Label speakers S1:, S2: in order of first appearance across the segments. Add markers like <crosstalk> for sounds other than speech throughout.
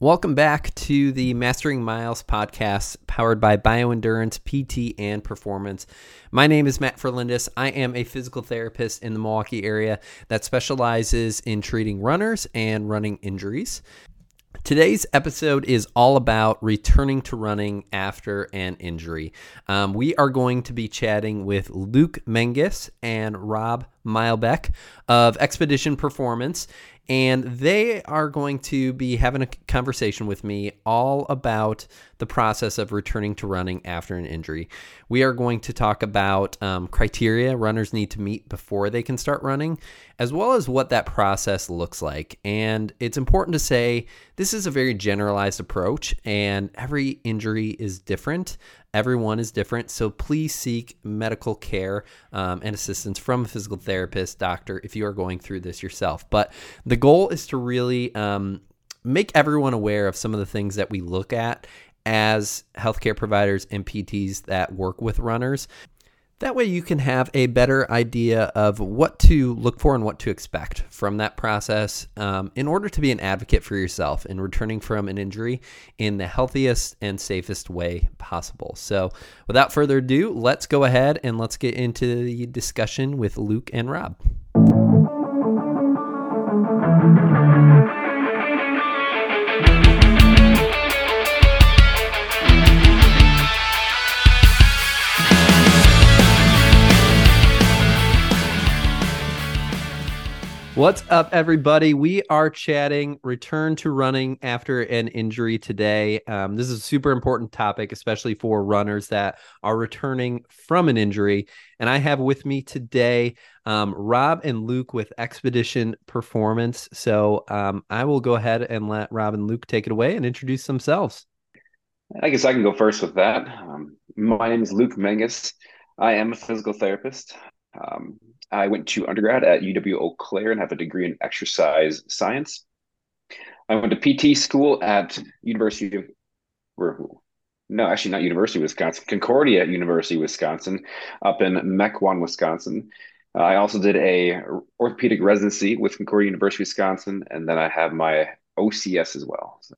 S1: Welcome back to the Mastering Miles podcast powered by Bioendurance, PT, and Performance. My name is Matt Ferlindis. I am a physical therapist in the Milwaukee area that specializes in treating runners and running injuries. Today's episode is all about returning to running after an injury. Um, we are going to be chatting with Luke Menges and Rob Meilbeck of Expedition Performance and they are going to be having a conversation with me all about the process of returning to running after an injury. We are going to talk about um, criteria runners need to meet before they can start running, as well as what that process looks like. And it's important to say this is a very generalized approach, and every injury is different. Everyone is different, so please seek medical care um, and assistance from a physical therapist, doctor, if you are going through this yourself. But the goal is to really um, make everyone aware of some of the things that we look at as healthcare providers and PTs that work with runners. That way, you can have a better idea of what to look for and what to expect from that process um, in order to be an advocate for yourself in returning from an injury in the healthiest and safest way possible. So, without further ado, let's go ahead and let's get into the discussion with Luke and Rob. What's up, everybody? We are chatting return to running after an injury today. Um, this is a super important topic, especially for runners that are returning from an injury. And I have with me today um, Rob and Luke with Expedition Performance. So um, I will go ahead and let Rob and Luke take it away and introduce themselves.
S2: I guess I can go first with that. Um, my name is Luke Menges. I am a physical therapist. Um, I went to undergrad at UW Eau Claire and have a degree in exercise science. I went to PT school at University of no, actually not University of Wisconsin, Concordia University, Wisconsin, up in Mequon, Wisconsin. Uh, I also did a orthopedic residency with Concordia University, Wisconsin, and then I have my OCS as well. So.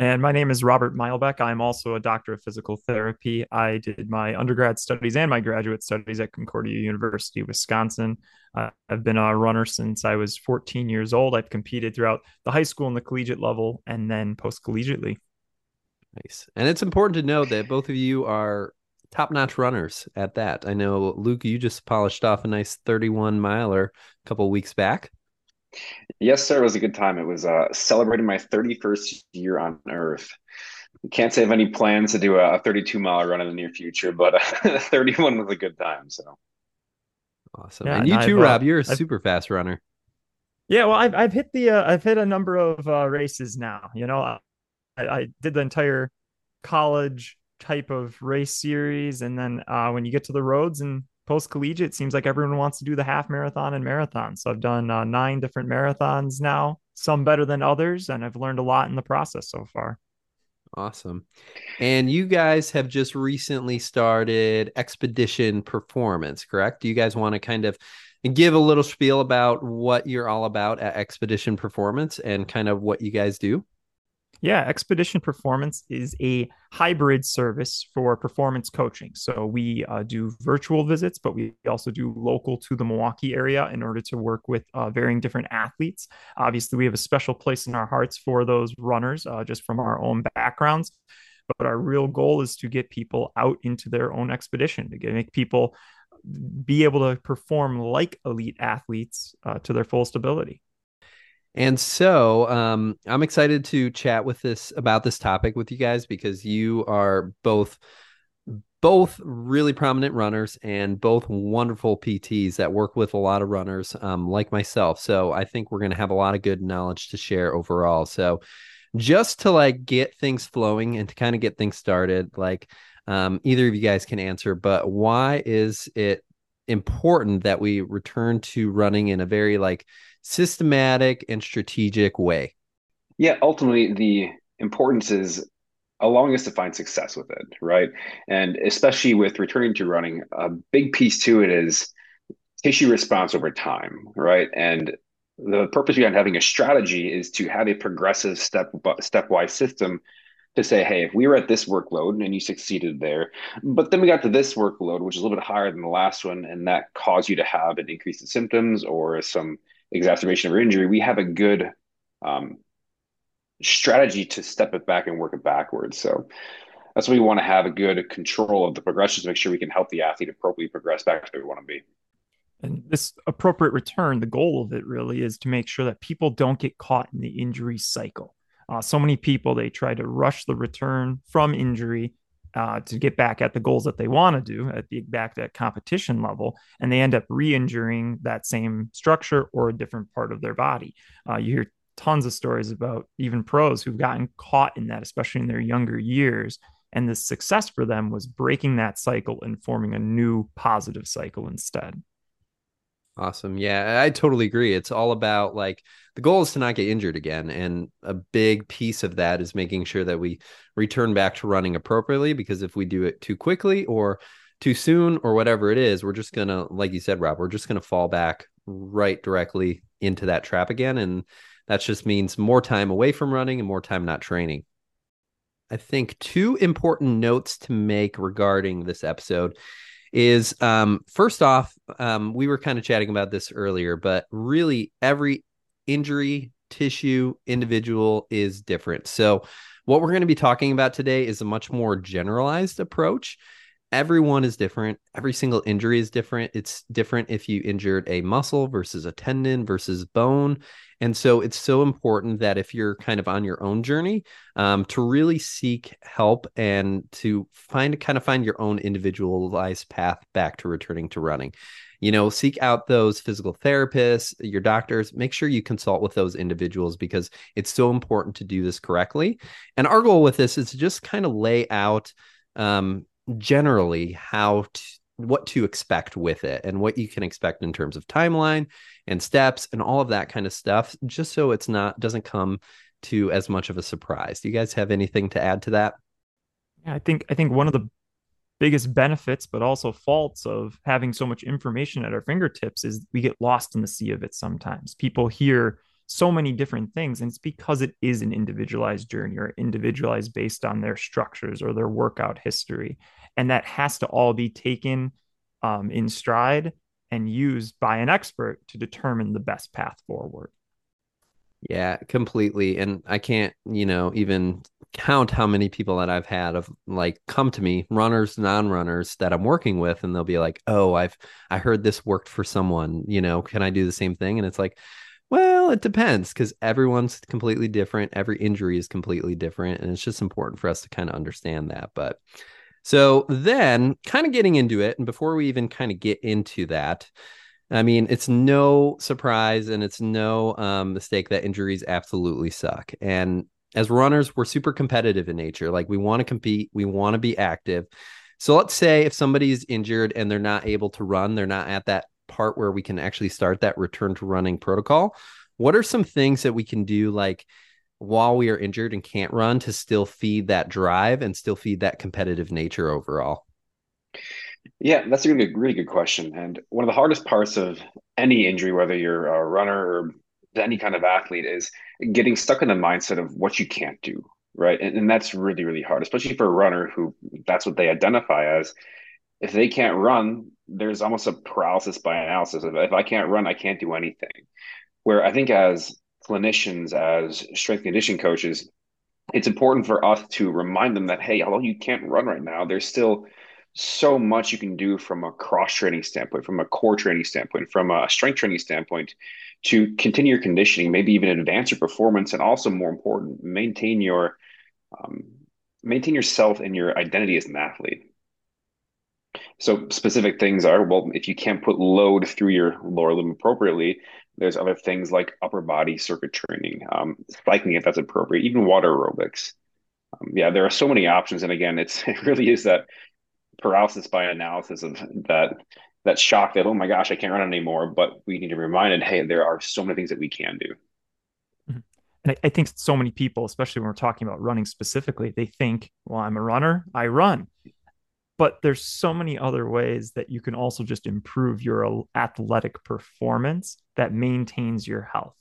S3: And my name is Robert Meilbeck. I'm also a doctor of physical therapy. I did my undergrad studies and my graduate studies at Concordia University, Wisconsin. Uh, I've been a runner since I was 14 years old. I've competed throughout the high school and the collegiate level and then post collegiately.
S1: Nice. And it's important to note that both of you are top notch runners at that. I know, Luke, you just polished off a nice 31 miler a couple weeks back.
S2: Yes, sir. It was a good time. It was uh, celebrating my 31st year on Earth. Can't say I have any plans to do a 32 mile run in the near future, but uh, <laughs> 31 was a good time. So
S1: awesome. Yeah, and you too, I've, uh, Rob. You're a I've, super fast runner.
S3: Yeah, well, I've I've hit the uh, I've hit a number of uh, races now. You know, I, I did the entire college type of race series, and then uh, when you get to the roads and post collegiate, seems like everyone wants to do the half marathon and marathon. So I've done uh, nine different marathons now, some better than others, and I've learned a lot in the process so far.
S1: Awesome. And you guys have just recently started Expedition Performance, correct? Do you guys want to kind of give a little spiel about what you're all about at Expedition Performance and kind of what you guys do?
S3: Yeah, Expedition Performance is a hybrid service for performance coaching. So we uh, do virtual visits, but we also do local to the Milwaukee area in order to work with uh, varying different athletes. Obviously, we have a special place in our hearts for those runners uh, just from our own backgrounds. But our real goal is to get people out into their own expedition, to get, make people be able to perform like elite athletes uh, to their fullest ability.
S1: And so um, I'm excited to chat with this about this topic with you guys because you are both both really prominent runners and both wonderful PTs that work with a lot of runners um, like myself. So I think we're going to have a lot of good knowledge to share overall. So just to like get things flowing and to kind of get things started, like um, either of you guys can answer, but why is it important that we return to running in a very like systematic and strategic way?
S2: Yeah, ultimately, the importance is allowing us to find success with it, right? And especially with returning to running, a big piece to it is tissue response over time, right? And the purpose behind having a strategy is to have a progressive step stepwise system to say, hey, if we were at this workload and you succeeded there, but then we got to this workload, which is a little bit higher than the last one, and that caused you to have an increase in symptoms or some exacerbation of your injury, we have a good um, strategy to step it back and work it backwards. So that's why we want to have a good control of the progressions to make sure we can help the athlete appropriately progress back to where we want to be.
S3: And this appropriate return, the goal of it really is to make sure that people don't get caught in the injury cycle. Uh, so many people they try to rush the return from injury uh, to get back at the goals that they want to do at the back at competition level, and they end up re-injuring that same structure or a different part of their body. Uh, you hear tons of stories about even pros who've gotten caught in that, especially in their younger years. And the success for them was breaking that cycle and forming a new positive cycle instead.
S1: Awesome. Yeah, I totally agree. It's all about like the goal is to not get injured again. And a big piece of that is making sure that we return back to running appropriately because if we do it too quickly or too soon or whatever it is, we're just going to, like you said, Rob, we're just going to fall back right directly into that trap again. And that just means more time away from running and more time not training. I think two important notes to make regarding this episode is um, first off, um, we were kind of chatting about this earlier, but really every injury, tissue, individual is different. So, what we're going to be talking about today is a much more generalized approach. Everyone is different. Every single injury is different. It's different if you injured a muscle versus a tendon versus bone. And so it's so important that if you're kind of on your own journey, um, to really seek help and to find kind of find your own individualized path back to returning to running. You know, seek out those physical therapists, your doctors, make sure you consult with those individuals because it's so important to do this correctly. And our goal with this is to just kind of lay out um, generally how to, what to expect with it and what you can expect in terms of timeline and steps and all of that kind of stuff just so it's not doesn't come to as much of a surprise. Do you guys have anything to add to that?
S3: Yeah i think i think one of the biggest benefits but also faults of having so much information at our fingertips is we get lost in the sea of it sometimes. People hear so many different things and it's because it is an individualized journey or individualized based on their structures or their workout history and that has to all be taken um, in stride and used by an expert to determine the best path forward.
S1: Yeah, completely. And I can't, you know, even count how many people that I've had of like come to me, runners, non-runners that I'm working with, and they'll be like, "Oh, I've I heard this worked for someone. You know, can I do the same thing?" And it's like, well, it depends because everyone's completely different. Every injury is completely different, and it's just important for us to kind of understand that. But so then, kind of getting into it, and before we even kind of get into that, I mean, it's no surprise and it's no um, mistake that injuries absolutely suck. And as runners, we're super competitive in nature. Like we want to compete, we want to be active. So let's say if somebody's injured and they're not able to run, they're not at that part where we can actually start that return to running protocol. What are some things that we can do, like while we are injured and can't run to still feed that drive and still feed that competitive nature overall?
S2: Yeah, that's a really, good question. And one of the hardest parts of any injury, whether you're a runner or any kind of athlete, is getting stuck in the mindset of what you can't do. Right. And, and that's really, really hard, especially for a runner who that's what they identify as. If they can't run, there's almost a paralysis by analysis. Of if I can't run, I can't do anything. Where I think as clinicians, as strength conditioning coaches, it's important for us to remind them that, hey, although you can't run right now, there's still so much you can do from a cross training standpoint, from a core training standpoint, from a strength training standpoint to continue your conditioning, maybe even advance your performance, and also more important, maintain your um, maintain yourself and your identity as an athlete. So specific things are well, if you can't put load through your lower limb appropriately, there's other things like upper body circuit training, um, spiking if that's appropriate, even water aerobics. Um, yeah, there are so many options, and again, it's <laughs> it really is that paralysis by analysis of that that shock that oh my gosh, I can't run anymore. But we need to be reminded, hey, there are so many things that we can do.
S3: Mm-hmm. And I think so many people, especially when we're talking about running specifically, they think, well, I'm a runner, I run but there's so many other ways that you can also just improve your athletic performance that maintains your health.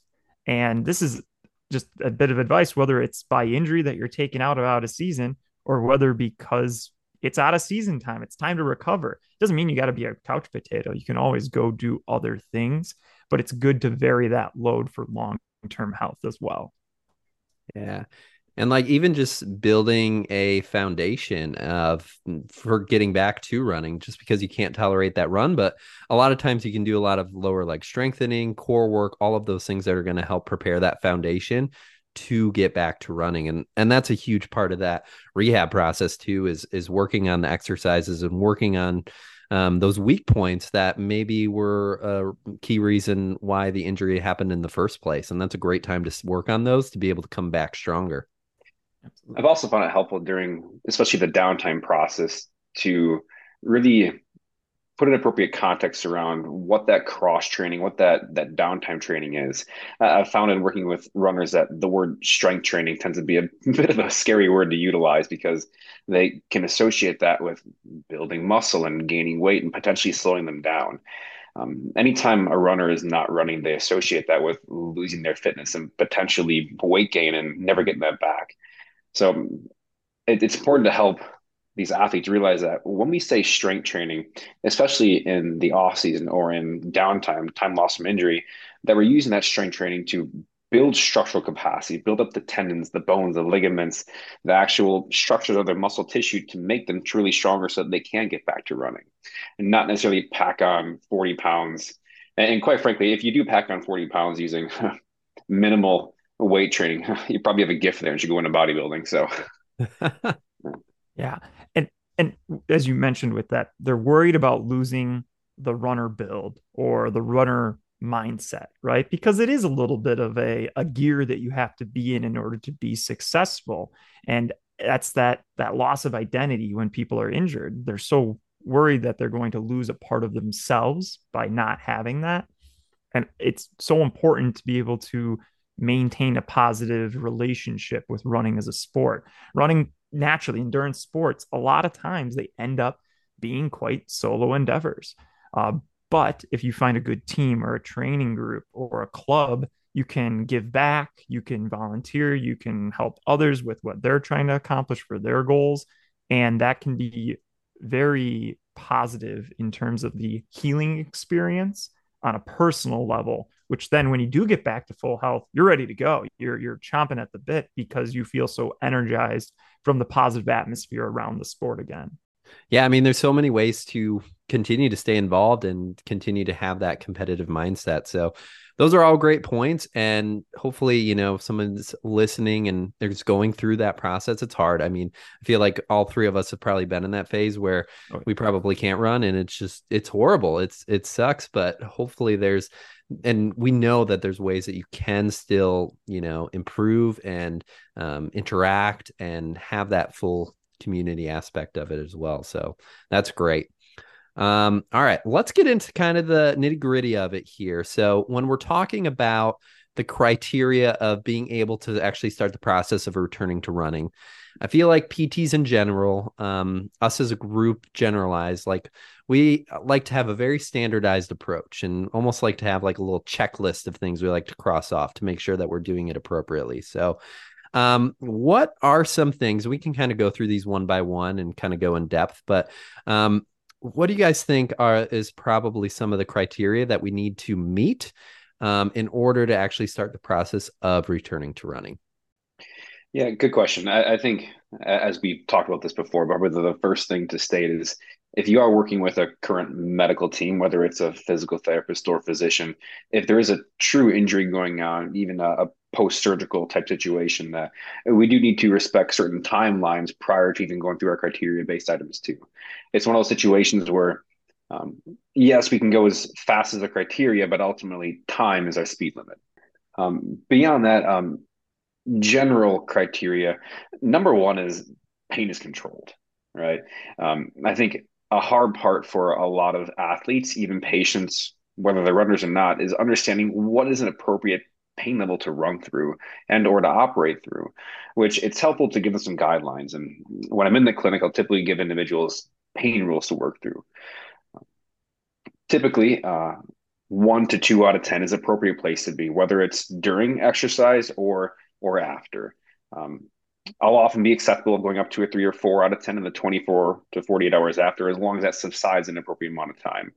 S3: And this is just a bit of advice whether it's by injury that you're taken out of out of season or whether because it's out of season time, it's time to recover. It doesn't mean you got to be a couch potato. You can always go do other things, but it's good to vary that load for long term health as well.
S1: Yeah. And like even just building a foundation of for getting back to running, just because you can't tolerate that run. But a lot of times you can do a lot of lower leg strengthening, core work, all of those things that are going to help prepare that foundation to get back to running and and that's a huge part of that rehab process too is is working on the exercises and working on um, those weak points that maybe were a key reason why the injury happened in the first place and that's a great time to work on those to be able to come back stronger
S2: I've also found it helpful during especially the downtime process to really put an appropriate context around what that cross training, what that that downtime training is. Uh, I've found in working with runners that the word strength training tends to be a <laughs> bit of a scary word to utilize because they can associate that with building muscle and gaining weight and potentially slowing them down. Um, anytime a runner is not running, they associate that with losing their fitness and potentially weight gain and never getting that back. So it, it's important to help these athletes realize that when we say strength training, especially in the off season or in downtime, time lost from injury, that we're using that strength training to build structural capacity, build up the tendons, the bones, the ligaments, the actual structures of their muscle tissue to make them truly stronger so that they can get back to running and not necessarily pack on 40 pounds. And quite frankly, if you do pack on 40 pounds using <laughs> minimal weight training, <laughs> you probably have a gift there and should go into bodybuilding. So <laughs>
S3: Yeah. And and as you mentioned with that, they're worried about losing the runner build or the runner mindset, right? Because it is a little bit of a, a gear that you have to be in in order to be successful. And that's that that loss of identity when people are injured. They're so worried that they're going to lose a part of themselves by not having that. And it's so important to be able to maintain a positive relationship with running as a sport. Running naturally endurance sports, a lot of times they end up being quite solo endeavors. Uh, but if you find a good team or a training group or a club, you can give back, you can volunteer, you can help others with what they're trying to accomplish for their goals. And that can be very positive in terms of the healing experience on a personal level which then when you do get back to full health you're ready to go. You're you're chomping at the bit because you feel so energized from the positive atmosphere around the sport again
S1: yeah i mean there's so many ways to continue to stay involved and continue to have that competitive mindset. So those are all great points and hopefully you know if someone's listening and they're just going through that process it's hard. I mean i feel like all three of us have probably been in that phase where oh, we probably can't run and it's just it's horrible. It's it sucks but hopefully there's and we know that there's ways that you can still you know improve and um, interact and have that full community aspect of it as well so that's great um, all right, let's get into kind of the nitty gritty of it here. So, when we're talking about the criteria of being able to actually start the process of returning to running, I feel like PTs in general, um, us as a group generalized, like we like to have a very standardized approach and almost like to have like a little checklist of things we like to cross off to make sure that we're doing it appropriately. So, um, what are some things we can kind of go through these one by one and kind of go in depth? But um, what do you guys think are is probably some of the criteria that we need to meet um, in order to actually start the process of returning to running?
S2: Yeah, good question. I, I think as we talked about this before, probably the first thing to state is if you are working with a current medical team, whether it's a physical therapist or physician, if there is a true injury going on, even a, a post-surgical type situation, that we do need to respect certain timelines prior to even going through our criteria-based items too. It's one of those situations where, um, yes, we can go as fast as the criteria, but ultimately time is our speed limit. Um, beyond that, um, general criteria, number one is pain is controlled, right? Um, I think a hard part for a lot of athletes, even patients, whether they're runners or not, is understanding what is an appropriate pain level to run through and or to operate through which it's helpful to give them some guidelines and when i'm in the clinic i'll typically give individuals pain rules to work through. Typically, uh, one to two out of 10 is appropriate place to be, whether it's during exercise or or after. Um, I'll often be acceptable of going up to a three or four out of 10 in the 24 to 48 hours after, as long as that subsides an appropriate amount of time.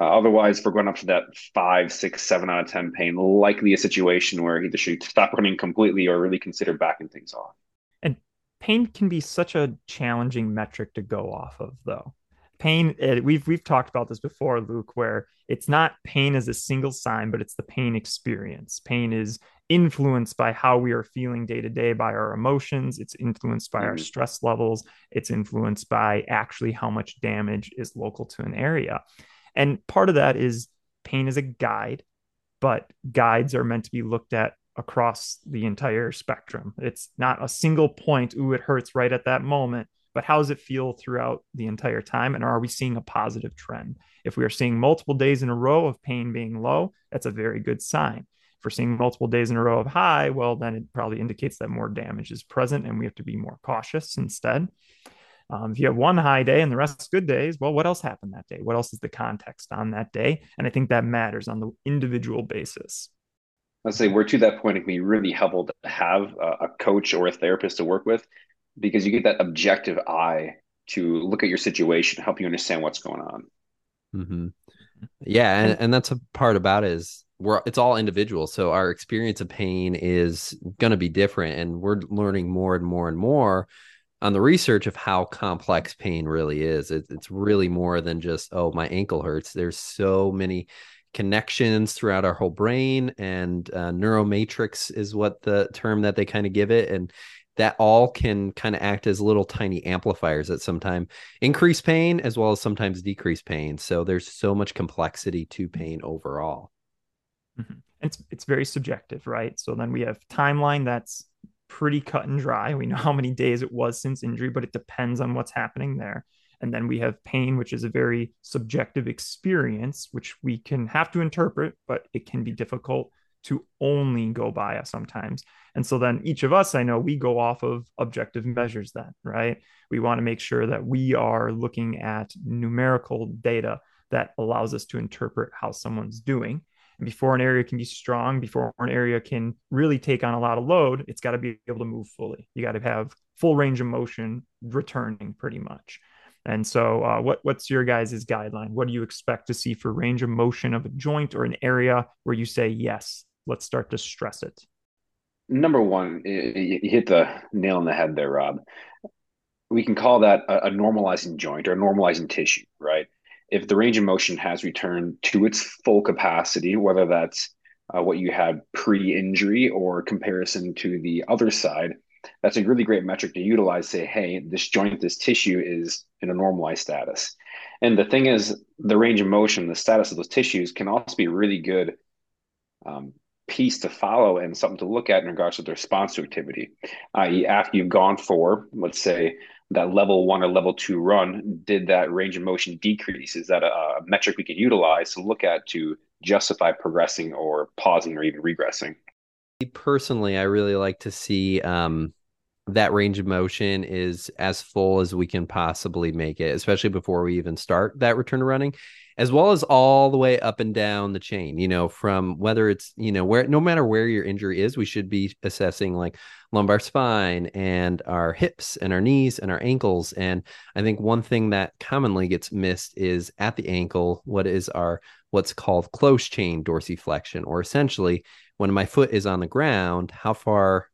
S2: Uh, otherwise, if we're going up to that five, six, seven out of 10 pain, likely a situation where either should stop running completely or really consider backing things off.
S3: And pain can be such a challenging metric to go off of, though. Pain, it, we've we've talked about this before, Luke, where it's not pain as a single sign, but it's the pain experience. Pain is influenced by how we are feeling day to day by our emotions it's influenced by mm-hmm. our stress levels it's influenced by actually how much damage is local to an area and part of that is pain is a guide, but guides are meant to be looked at across the entire spectrum. It's not a single point, ooh, it hurts right at that moment, but how does it feel throughout the entire time? And are we seeing a positive trend? If we are seeing multiple days in a row of pain being low, that's a very good sign. If we're seeing multiple days in a row of high, well, then it probably indicates that more damage is present and we have to be more cautious instead. Um, if you have one high day and the rest good days, well, what else happened that day? What else is the context on that day? And I think that matters on the individual basis.
S2: Let's say we're to that point. It can be really helpful to have a, a coach or a therapist to work with because you get that objective eye to look at your situation, help you understand what's going on.
S1: Mm-hmm. Yeah, and, and that's a part about it is we're it's all individual. So our experience of pain is going to be different, and we're learning more and more and more on the research of how complex pain really is. It, it's really more than just, oh, my ankle hurts. There's so many connections throughout our whole brain, and uh, neuromatrix is what the term that they kind of give it. And that all can kind of act as little tiny amplifiers that sometimes increase pain as well as sometimes decrease pain. So there's so much complexity to pain overall.
S3: Mm-hmm. It's it's very subjective, right? So then we have timeline that's pretty cut and dry. We know <laughs> how many days it was since injury, but it depends on what's happening there. And then we have pain, which is a very subjective experience, which we can have to interpret, but it can be difficult to only go by us sometimes. And so then each of us, I know we go off of objective measures then, right? We want to make sure that we are looking at numerical data that allows us to interpret how someone's doing. And before an area can be strong, before an area can really take on a lot of load, it's got to be able to move fully. You got to have full range of motion returning pretty much. And so, uh, what what's your guys' guideline? What do you expect to see for range of motion of a joint or an area where you say yes, let's start to stress it?
S2: Number one, you hit the nail on the head there, Rob. We can call that a, a normalizing joint or a normalizing tissue, right? If the range of motion has returned to its full capacity, whether that's uh, what you had pre-injury or comparison to the other side, that's a really great metric to utilize. Say, hey, this joint, this tissue is in a normalized status. And the thing is, the range of motion, the status of those tissues can also be a really good um, piece to follow and something to look at in regards to the response to activity, i.e., after you've gone for, let's say, that level one or level two run, did that range of motion decrease? Is that a, a metric we can utilize to look at to justify progressing or pausing or even regressing?
S1: Personally, I really like to see um, that range of motion is as full as we can possibly make it, especially before we even start that return to running as well as all the way up and down the chain, you know, from whether it's, you know, where no matter where your injury is, we should be assessing like lumbar spine and our hips and our knees and our ankles. And I think one thing that commonly gets missed is at the ankle, what is our what's called close chain dorsiflexion, or essentially when my foot is on the ground, how far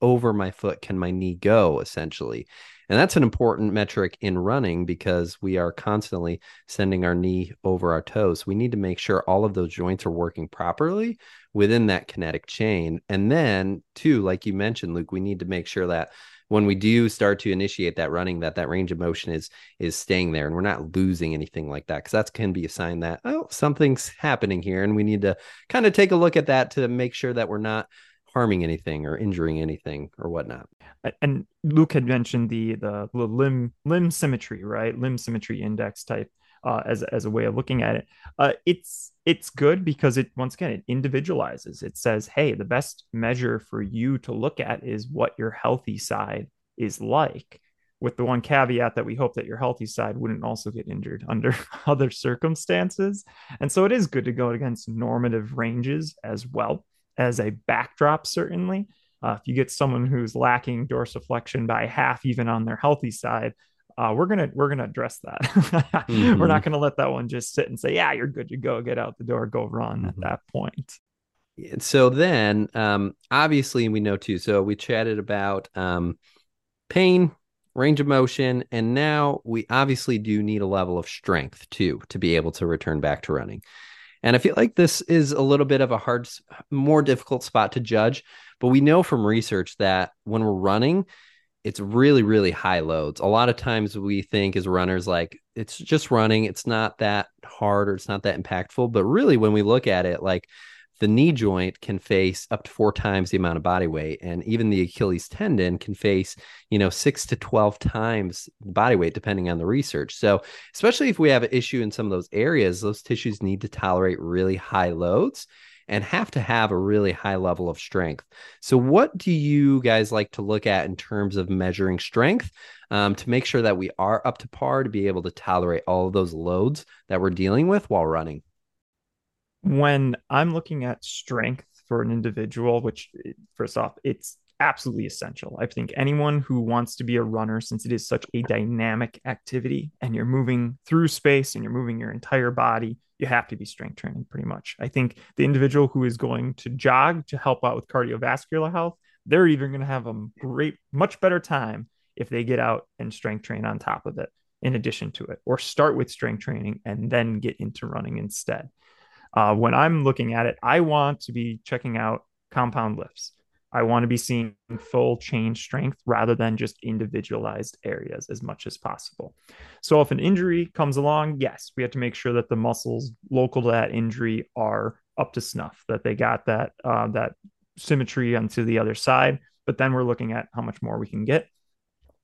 S1: over my foot can my knee go essentially and that's an important metric in running because we are constantly sending our knee over our toes. We need to make sure all of those joints are working properly within that kinetic chain. And then, too, like you mentioned, Luke, we need to make sure that when we do start to initiate that running that that range of motion is is staying there and we're not losing anything like that because that can be a sign that oh something's happening here and we need to kind of take a look at that to make sure that we're not harming anything or injuring anything or whatnot.
S3: And Luke had mentioned the the, the limb limb symmetry, right? Limb symmetry index type uh, as as a way of looking at it. Uh, it's it's good because it once again it individualizes. It says, hey, the best measure for you to look at is what your healthy side is like. with the one caveat that we hope that your healthy side wouldn't also get injured <laughs> under other circumstances. And so it is good to go against normative ranges as well as a backdrop, certainly. Uh, if you get someone who's lacking dorsiflexion by half, even on their healthy side, uh, we're gonna we're gonna address that. <laughs> mm-hmm. We're not gonna let that one just sit and say, "Yeah, you're good to go. Get out the door, go run." Mm-hmm. At that point.
S1: So then, um, obviously, we know too. So we chatted about um, pain, range of motion, and now we obviously do need a level of strength too to be able to return back to running. And I feel like this is a little bit of a hard, more difficult spot to judge. But we know from research that when we're running, it's really, really high loads. A lot of times we think as runners, like it's just running, it's not that hard or it's not that impactful. But really, when we look at it, like the knee joint can face up to four times the amount of body weight and even the achilles tendon can face you know six to 12 times body weight depending on the research. So especially if we have an issue in some of those areas those tissues need to tolerate really high loads and have to have a really high level of strength. So what do you guys like to look at in terms of measuring strength um, to make sure that we are up to par to be able to tolerate all of those loads that we're dealing with while running
S3: when I'm looking at strength for an individual, which first off, it's absolutely essential. I think anyone who wants to be a runner, since it is such a dynamic activity and you're moving through space and you're moving your entire body, you have to be strength training pretty much. I think the individual who is going to jog to help out with cardiovascular health, they're even going to have a great, much better time if they get out and strength train on top of it in addition to it, or start with strength training and then get into running instead. Uh, when I'm looking at it, I want to be checking out compound lifts. I want to be seeing full chain strength rather than just individualized areas as much as possible. So, if an injury comes along, yes, we have to make sure that the muscles local to that injury are up to snuff, that they got that uh, that symmetry onto the other side. But then we're looking at how much more we can get.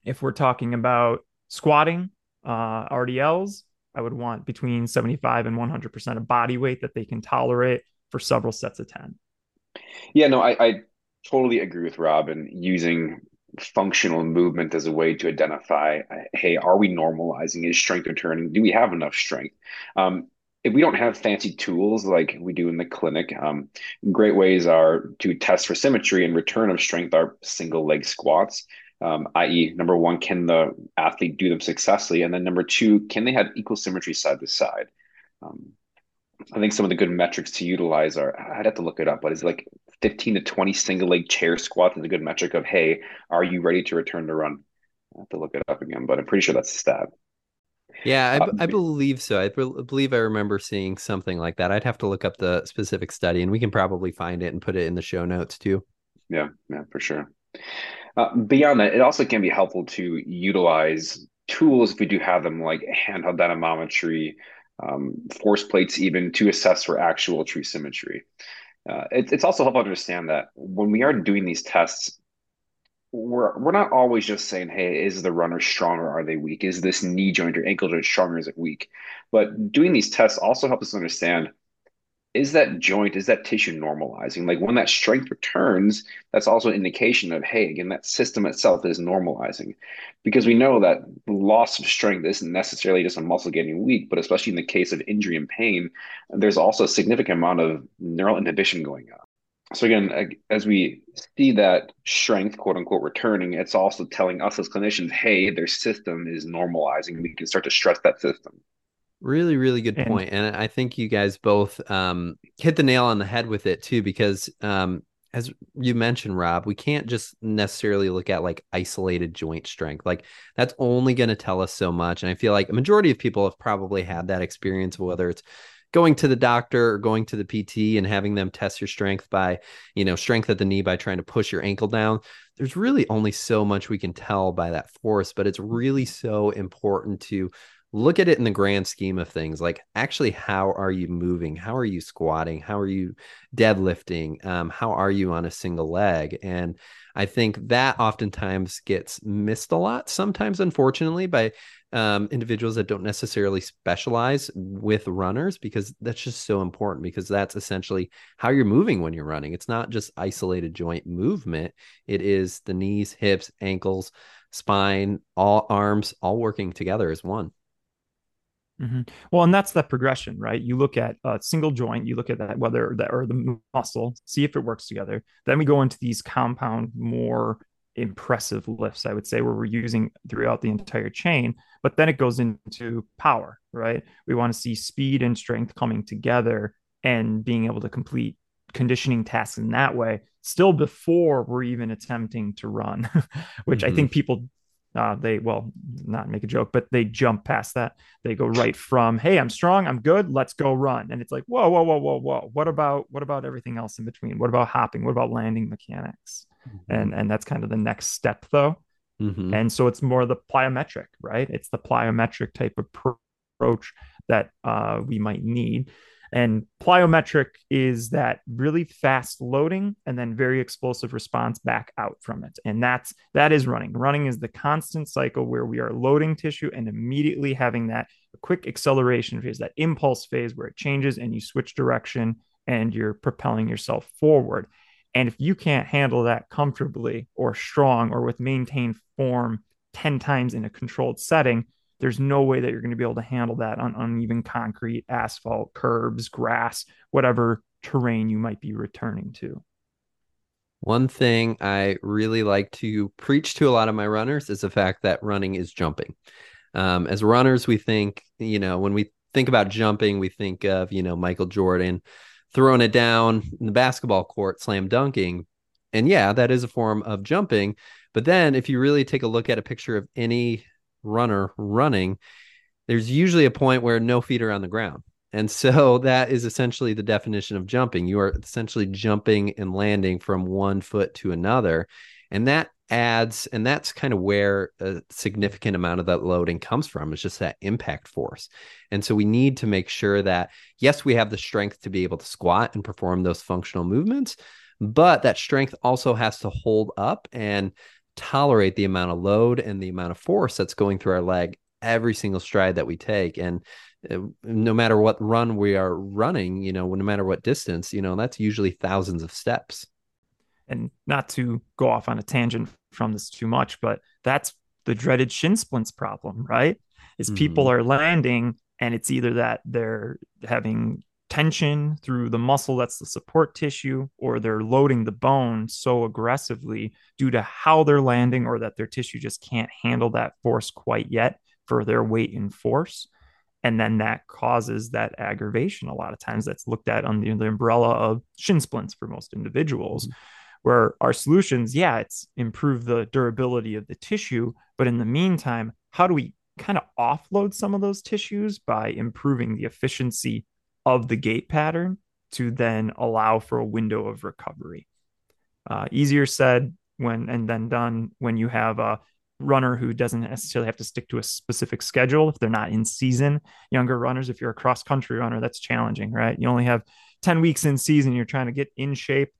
S3: If we're talking about squatting, uh, RDLs, I would want between 75 and 100% of body weight that they can tolerate for several sets of 10.
S2: Yeah, no, I, I totally agree with Rob and using functional movement as a way to identify hey, are we normalizing? Is strength returning? Do we have enough strength? Um, if we don't have fancy tools like we do in the clinic, um, great ways are to test for symmetry and return of strength are single leg squats um, i.e., number one, can the athlete do them successfully? And then number two, can they have equal symmetry side to side? Um, I think some of the good metrics to utilize are I'd have to look it up, but it's like 15 to 20 single leg chair squats is a good metric of hey, are you ready to return to run? I have to look it up again, but I'm pretty sure that's the stat.
S1: Yeah, I, um, I believe so. I believe I remember seeing something like that. I'd have to look up the specific study, and we can probably find it and put it in the show notes too.
S2: Yeah, yeah, for sure. Uh, beyond that, it also can be helpful to utilize tools if we do have them, like handheld dynamometry, um, force plates, even to assess for actual true symmetry. Uh, it, it's also helpful to understand that when we are doing these tests, we're we're not always just saying, "Hey, is the runner strong or are they weak? Is this knee joint or ankle joint strong or is it weak?" But doing these tests also helps us understand is that joint, is that tissue normalizing? Like when that strength returns, that's also an indication of, hey, again, that system itself is normalizing. Because we know that loss of strength isn't necessarily just a muscle getting weak, but especially in the case of injury and pain, there's also a significant amount of neural inhibition going on. So again, as we see that strength, quote unquote, returning, it's also telling us as clinicians, hey, their system is normalizing. We can start to stress that system.
S1: Really, really good and, point. And I think you guys both um, hit the nail on the head with it too, because um, as you mentioned, Rob, we can't just necessarily look at like isolated joint strength. Like that's only going to tell us so much. And I feel like a majority of people have probably had that experience, whether it's going to the doctor or going to the PT and having them test your strength by, you know, strength at the knee by trying to push your ankle down. There's really only so much we can tell by that force, but it's really so important to look at it in the grand scheme of things like actually how are you moving? How are you squatting? How are you deadlifting? Um, how are you on a single leg? And i think that oftentimes gets missed a lot sometimes unfortunately by um, individuals that don't necessarily specialize with runners because that's just so important because that's essentially how you're moving when you're running. It's not just isolated joint movement. It is the knees hips ankles spine all arms all working together as one
S3: Mm-hmm. Well, and that's that progression, right? You look at a single joint, you look at that whether that or the muscle, see if it works together. Then we go into these compound, more impressive lifts, I would say, where we're using throughout the entire chain. But then it goes into power, right? We want to see speed and strength coming together and being able to complete conditioning tasks in that way still before we're even attempting to run <laughs> which mm-hmm. i think people uh, they well not make a joke but they jump past that. They go right from hey i'm strong i'm good let's go run. And it's like whoa whoa whoa whoa whoa. What about what about everything else in between? What about hopping? What about landing mechanics? Mm-hmm. and and that's kind of the next step though. Mm-hmm. and so it's more the plyometric right? It's the plyometric type of approach that uh, we might need and plyometric is that really fast loading and then very explosive response back out from it. And that's that is running. Running is the constant cycle where we are loading tissue and immediately having that quick acceleration phase, that impulse phase where it changes and you switch direction and you're propelling yourself forward. And if you can't handle that comfortably or strong or with maintained form 10 times in a controlled setting, there's no way that you're going to be able to handle that on uneven concrete, asphalt, curbs, grass, whatever terrain you might be returning to.
S1: One thing I really like to preach to a lot of my runners is the fact that running is jumping. Um, as runners, we think, you know, when we think about jumping, we think of, you know, Michael Jordan throwing it down in the basketball court, slam dunking. And yeah, that is a form of jumping. But then if you really take a look at a picture of any runner running, there's usually a point where no feet are on the ground. And so <laughs> that is essentially the definition of jumping. You are essentially jumping and landing from one foot to another. And that adds, and that's kind of where a significant amount of that loading comes from. It's just that impact force. And so we need to make sure that, yes, we have the strength to be able to squat and perform those functional movements, but that strength also has to hold up and tolerate the amount of load and the amount of force that's going through our leg every single stride that we take. And uh, no matter what run we are running you know no matter what distance you know that's usually thousands of steps.
S3: And not to go off on a tangent from this too much but that's the dreaded shin splints problem right? Is mm-hmm. people are landing and it's either that they're having tension through the muscle that's the support tissue, or they're loading the bone so aggressively due to how they're landing, or that their tissue just can't handle that force quite yet for their weight and force. And then that causes that aggravation. A lot of times that's looked at under the umbrella of shin splints for most individuals. Mm-hmm. Where our solutions, yeah, it's improve the durability of the tissue, but in the meantime, how do we kind of offload some of those tissues by improving the efficiency of the gait pattern to then allow for a window of recovery. Uh, easier said when and then done when you have a runner who doesn't necessarily have to stick to a specific schedule if they're not in season. Younger runners, if you're a cross country runner, that's challenging, right? You only have 10 weeks in season, you're trying to get in shape,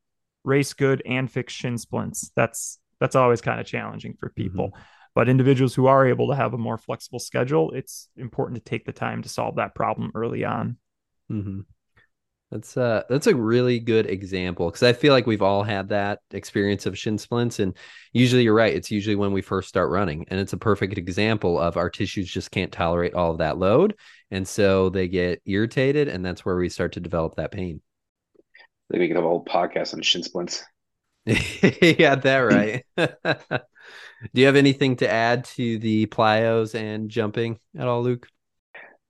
S3: race good, and fix shin splints. That's that's always kind of challenging for people. Mm-hmm. But individuals who are able to have a more flexible schedule, it's important to take the time to solve that problem early on.
S1: Mm-hmm. That's uh that's a really good example because I feel like we've all had that experience of shin splints, and usually you're right. It's usually when we first start running, and it's a perfect example of our tissues just can't tolerate all of that load, and so they get irritated, and that's where we start to develop that pain.
S2: They make a whole podcast on shin splints. <laughs>
S1: yeah, that right. <laughs> Do you have anything to add to the plyos and jumping at all, Luke?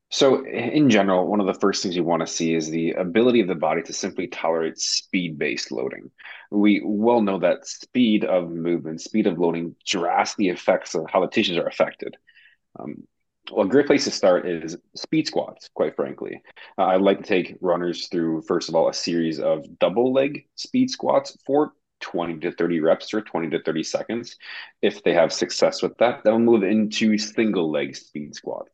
S2: So, in general, one of the first things you want to see is the ability of the body to simply tolerate speed based loading. We well know that speed of movement, speed of loading drastically affects how the tissues are affected. Um, well, a great place to start is speed squats, quite frankly. Uh, I'd like to take runners through, first of all, a series of double leg speed squats for 20 to 30 reps or 20 to 30 seconds. If they have success with that, they'll move into single leg speed squats.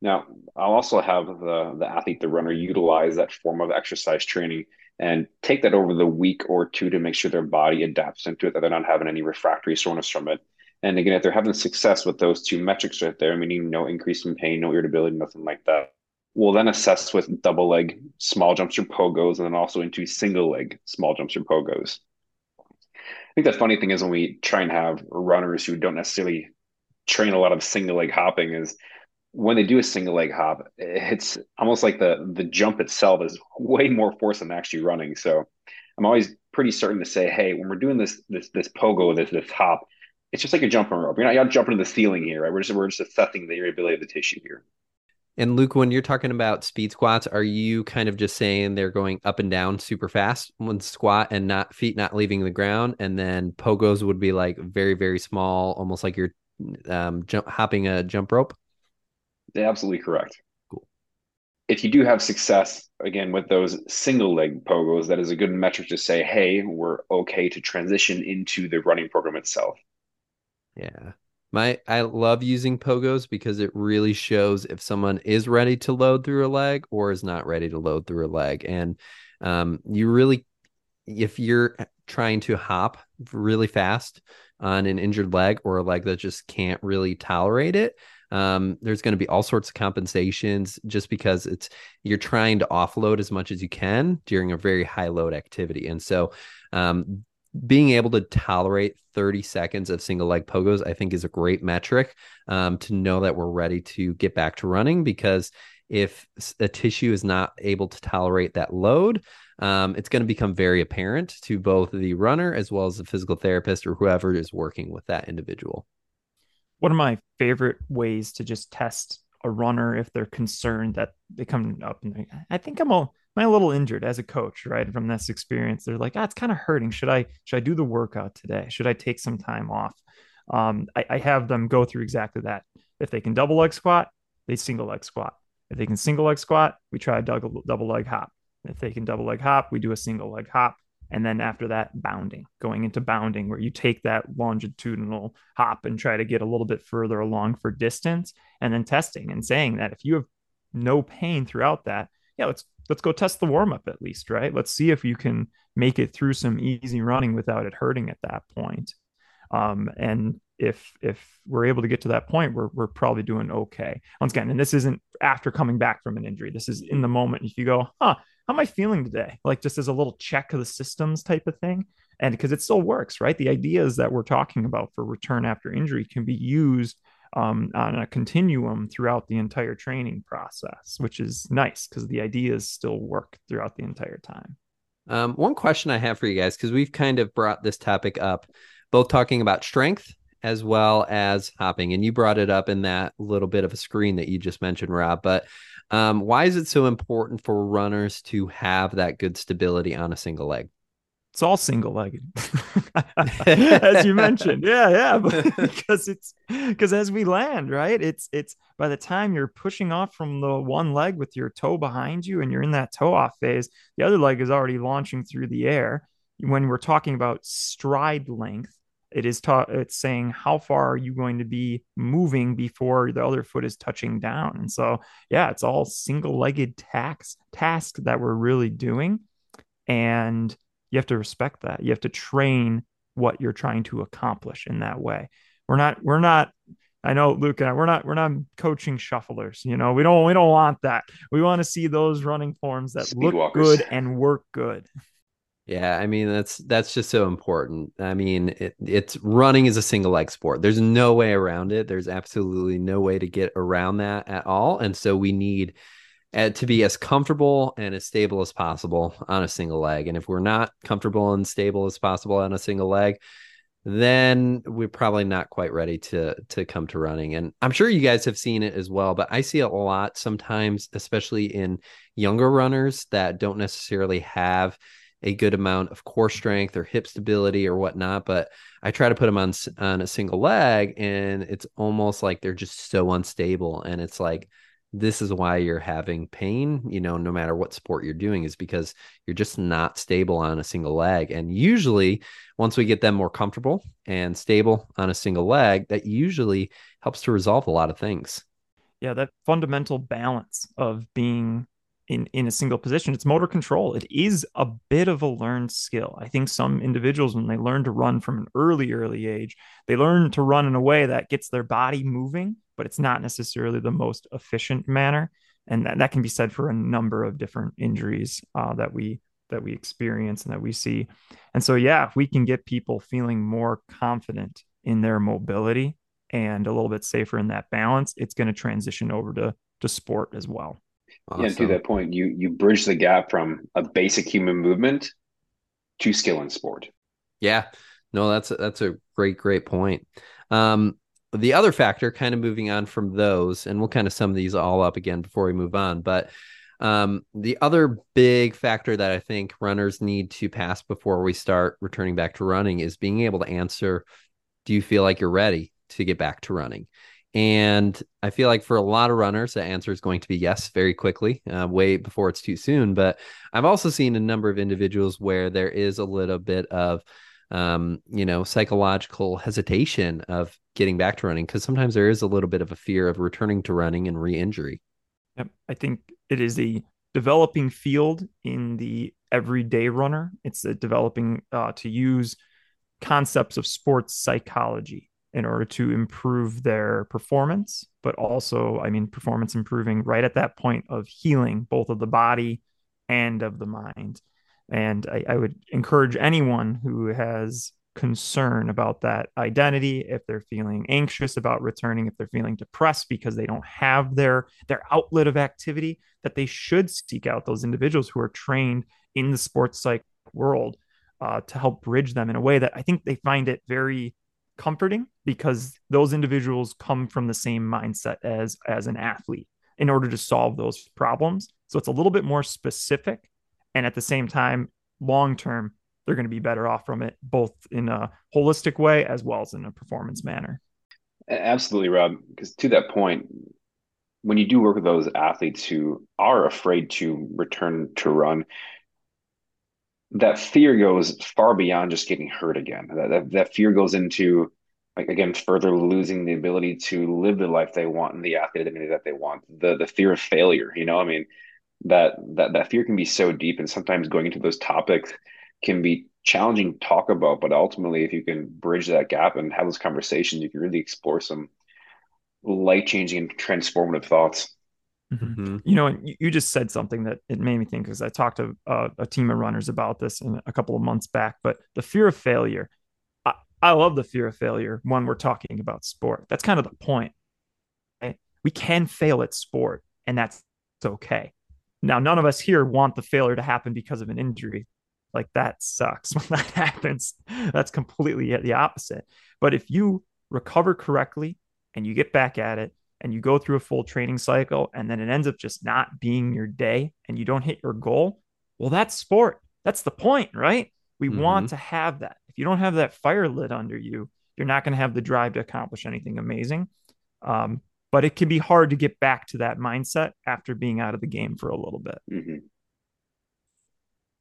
S2: Now, I'll also have the, the athlete, the runner, utilize that form of exercise training and take that over the week or two to make sure their body adapts into it, that they're not having any refractory soreness from it. And again, if they're having success with those two metrics right there, meaning no increase in pain, no irritability, nothing like that, we'll then assess with double leg small jumps or pogos, and then also into single leg small jumps or pogos. I think the funny thing is when we try and have runners who don't necessarily train a lot of single leg hopping is when they do a single leg hop, it's almost like the the jump itself is way more force than actually running. So I'm always pretty certain to say, hey, when we're doing this this this pogo, this this hop, it's just like a jumping rope. You're not, you're not jumping to the ceiling here, right? We're just we're just assessing the irritability of the tissue here.
S1: And Luke, when you're talking about speed squats, are you kind of just saying they're going up and down super fast when squat and not feet not leaving the ground, and then pogos would be like very very small, almost like you're um, jump hopping a jump rope?
S2: Absolutely correct. Cool. If you do have success again with those single leg pogos, that is a good metric to say, hey, we're okay to transition into the running program itself.
S1: Yeah. My I love using pogos because it really shows if someone is ready to load through a leg or is not ready to load through a leg. And um, you really if you're trying to hop really fast on an injured leg or a leg that just can't really tolerate it, um, there's going to be all sorts of compensations just because it's you're trying to offload as much as you can during a very high load activity. And so, um, being able to tolerate 30 seconds of single leg pogos, I think, is a great metric um, to know that we're ready to get back to running. Because if a tissue is not able to tolerate that load, um, it's going to become very apparent to both the runner as well as the physical therapist or whoever is working with that individual
S3: one of my favorite ways to just test a runner if they're concerned that they come up and I think I'm a, am a little injured as a coach, right? From this experience, they're like, ah, it's kind of hurting. Should I should I do the workout today? Should I take some time off? Um, I, I have them go through exactly that. If they can double leg squat, they single leg squat. If they can single leg squat, we try a double, double leg hop. If they can double leg hop, we do a single leg hop. And then after that, bounding, going into bounding, where you take that longitudinal hop and try to get a little bit further along for distance, and then testing and saying that if you have no pain throughout that, yeah, let's let's go test the warm up at least, right? Let's see if you can make it through some easy running without it hurting at that point. Um, and if if we're able to get to that point, we're we're probably doing okay. Once again, and this isn't after coming back from an injury. This is in the moment. If you go, huh, how am I feeling today? Like just as a little check of the systems type of thing. And because it still works, right? The ideas that we're talking about for return after injury can be used um, on a continuum throughout the entire training process, which is nice because the ideas still work throughout the entire time.
S1: Um, one question I have for you guys, because we've kind of brought this topic up, both talking about strength as well as hopping, and you brought it up in that little bit of a screen that you just mentioned, Rob. But um, why is it so important for runners to have that good stability on a single leg?
S3: It's all single legged, <laughs> as you <laughs> mentioned. Yeah, yeah, <laughs> because it's because as we land, right? It's it's by the time you're pushing off from the one leg with your toe behind you, and you're in that toe off phase, the other leg is already launching through the air. When we're talking about stride length, it is taught it's saying how far are you going to be moving before the other foot is touching down and so yeah it's all single-legged tax task that we're really doing and you have to respect that you have to train what you're trying to accomplish in that way we're not we're not I know Luke and I, we're not we're not coaching shufflers. You know, we don't we don't want that. We want to see those running forms that look good and work good.
S1: Yeah, I mean that's that's just so important. I mean, it, it's running is a single leg sport. There's no way around it. There's absolutely no way to get around that at all. And so we need uh, to be as comfortable and as stable as possible on a single leg. And if we're not comfortable and stable as possible on a single leg, then we're probably not quite ready to to come to running. And I'm sure you guys have seen it as well, but I see it a lot sometimes, especially in younger runners that don't necessarily have a good amount of core strength or hip stability or whatnot, but I try to put them on on a single leg, and it's almost like they're just so unstable. And it's like this is why you're having pain, you know, no matter what sport you're doing, is because you're just not stable on a single leg. And usually, once we get them more comfortable and stable on a single leg, that usually helps to resolve a lot of things.
S3: yeah, that fundamental balance of being in in a single position it's motor control. It is a bit of a learned skill. I think some individuals when they learn to run from an early early age they learn to run in a way that gets their body moving but it's not necessarily the most efficient manner. And that, that can be said for a number of different injuries uh, that we that we experience and that we see. And so yeah if we can get people feeling more confident in their mobility and a little bit safer in that balance it's going to transition over to to sport as well
S2: Awesome. Yeah, to that point, you you bridge the gap from a basic human movement to skill in sport.
S1: Yeah, no, that's a, that's a great great point. Um, the other factor, kind of moving on from those, and we'll kind of sum these all up again before we move on, but um, the other big factor that I think runners need to pass before we start returning back to running is being able to answer, do you feel like you're ready to get back to running? And I feel like for a lot of runners, the answer is going to be yes very quickly, uh, way before it's too soon. But I've also seen a number of individuals where there is a little bit of, um, you know, psychological hesitation of getting back to running because sometimes there is a little bit of a fear of returning to running and re injury.
S3: Yep. I think it is a developing field in the everyday runner. It's a developing uh, to use concepts of sports psychology in order to improve their performance, but also, I mean, performance improving right at that point of healing both of the body and of the mind. And I, I would encourage anyone who has concern about that identity if they're feeling anxious about returning if they're feeling depressed because they don't have their their outlet of activity that they should seek out those individuals who are trained in the sports psych world uh, to help bridge them in a way that i think they find it very comforting because those individuals come from the same mindset as as an athlete in order to solve those problems. So it's a little bit more specific. And at the same time long term they're going to be better off from it both in a holistic way as well as in a performance manner.
S2: Absolutely rob because to that point when you do work with those athletes who are afraid to return to run that fear goes far beyond just getting hurt again. That, that, that fear goes into like again further losing the ability to live the life they want and the identity that they want. The the fear of failure. You know, I mean, that that that fear can be so deep, and sometimes going into those topics can be challenging to talk about. But ultimately, if you can bridge that gap and have those conversations, you can really explore some life changing and transformative thoughts.
S3: Mm-hmm. You know, you, you, just said something that it made me think because I talked to uh, a team of runners about this in a couple of months back. But the fear of failure, I, I love the fear of failure when we're talking about sport. That's kind of the point. Right? We can fail at sport, and that's okay. Now, none of us here want the failure to happen because of an injury. Like that sucks <laughs> when that happens. That's completely the opposite. But if you recover correctly and you get back at it and you go through a full training cycle and then it ends up just not being your day and you don't hit your goal, well, that's sport. That's the point, right? We mm-hmm. want to have that. If you don't have that fire lit under you, you're not going to have the drive to accomplish anything amazing. Um, but it can be hard to get back to that mindset after being out of the game for a little bit.
S2: Mm-hmm.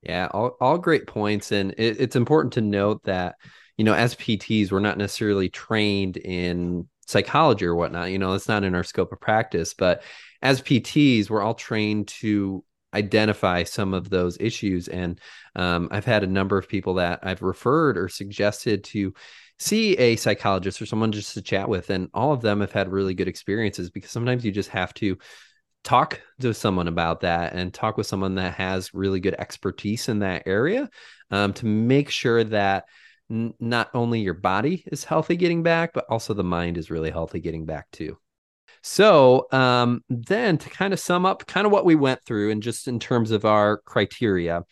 S1: Yeah, all, all great points. And it, it's important to note that, you know, as PTs, we're not necessarily trained in psychology or whatnot. You know, it's not in our scope of practice, but as PTs, we're all trained to identify some of those issues. And um, I've had a number of people that I've referred or suggested to see a psychologist or someone just to chat with. And all of them have had really good experiences because sometimes you just have to talk to someone about that and talk with someone that has really good expertise in that area um, to make sure that n- not only your body is healthy getting back, but also the mind is really healthy getting back too. So, um, then to kind of sum up kind of what we went through and just in terms of our criteria,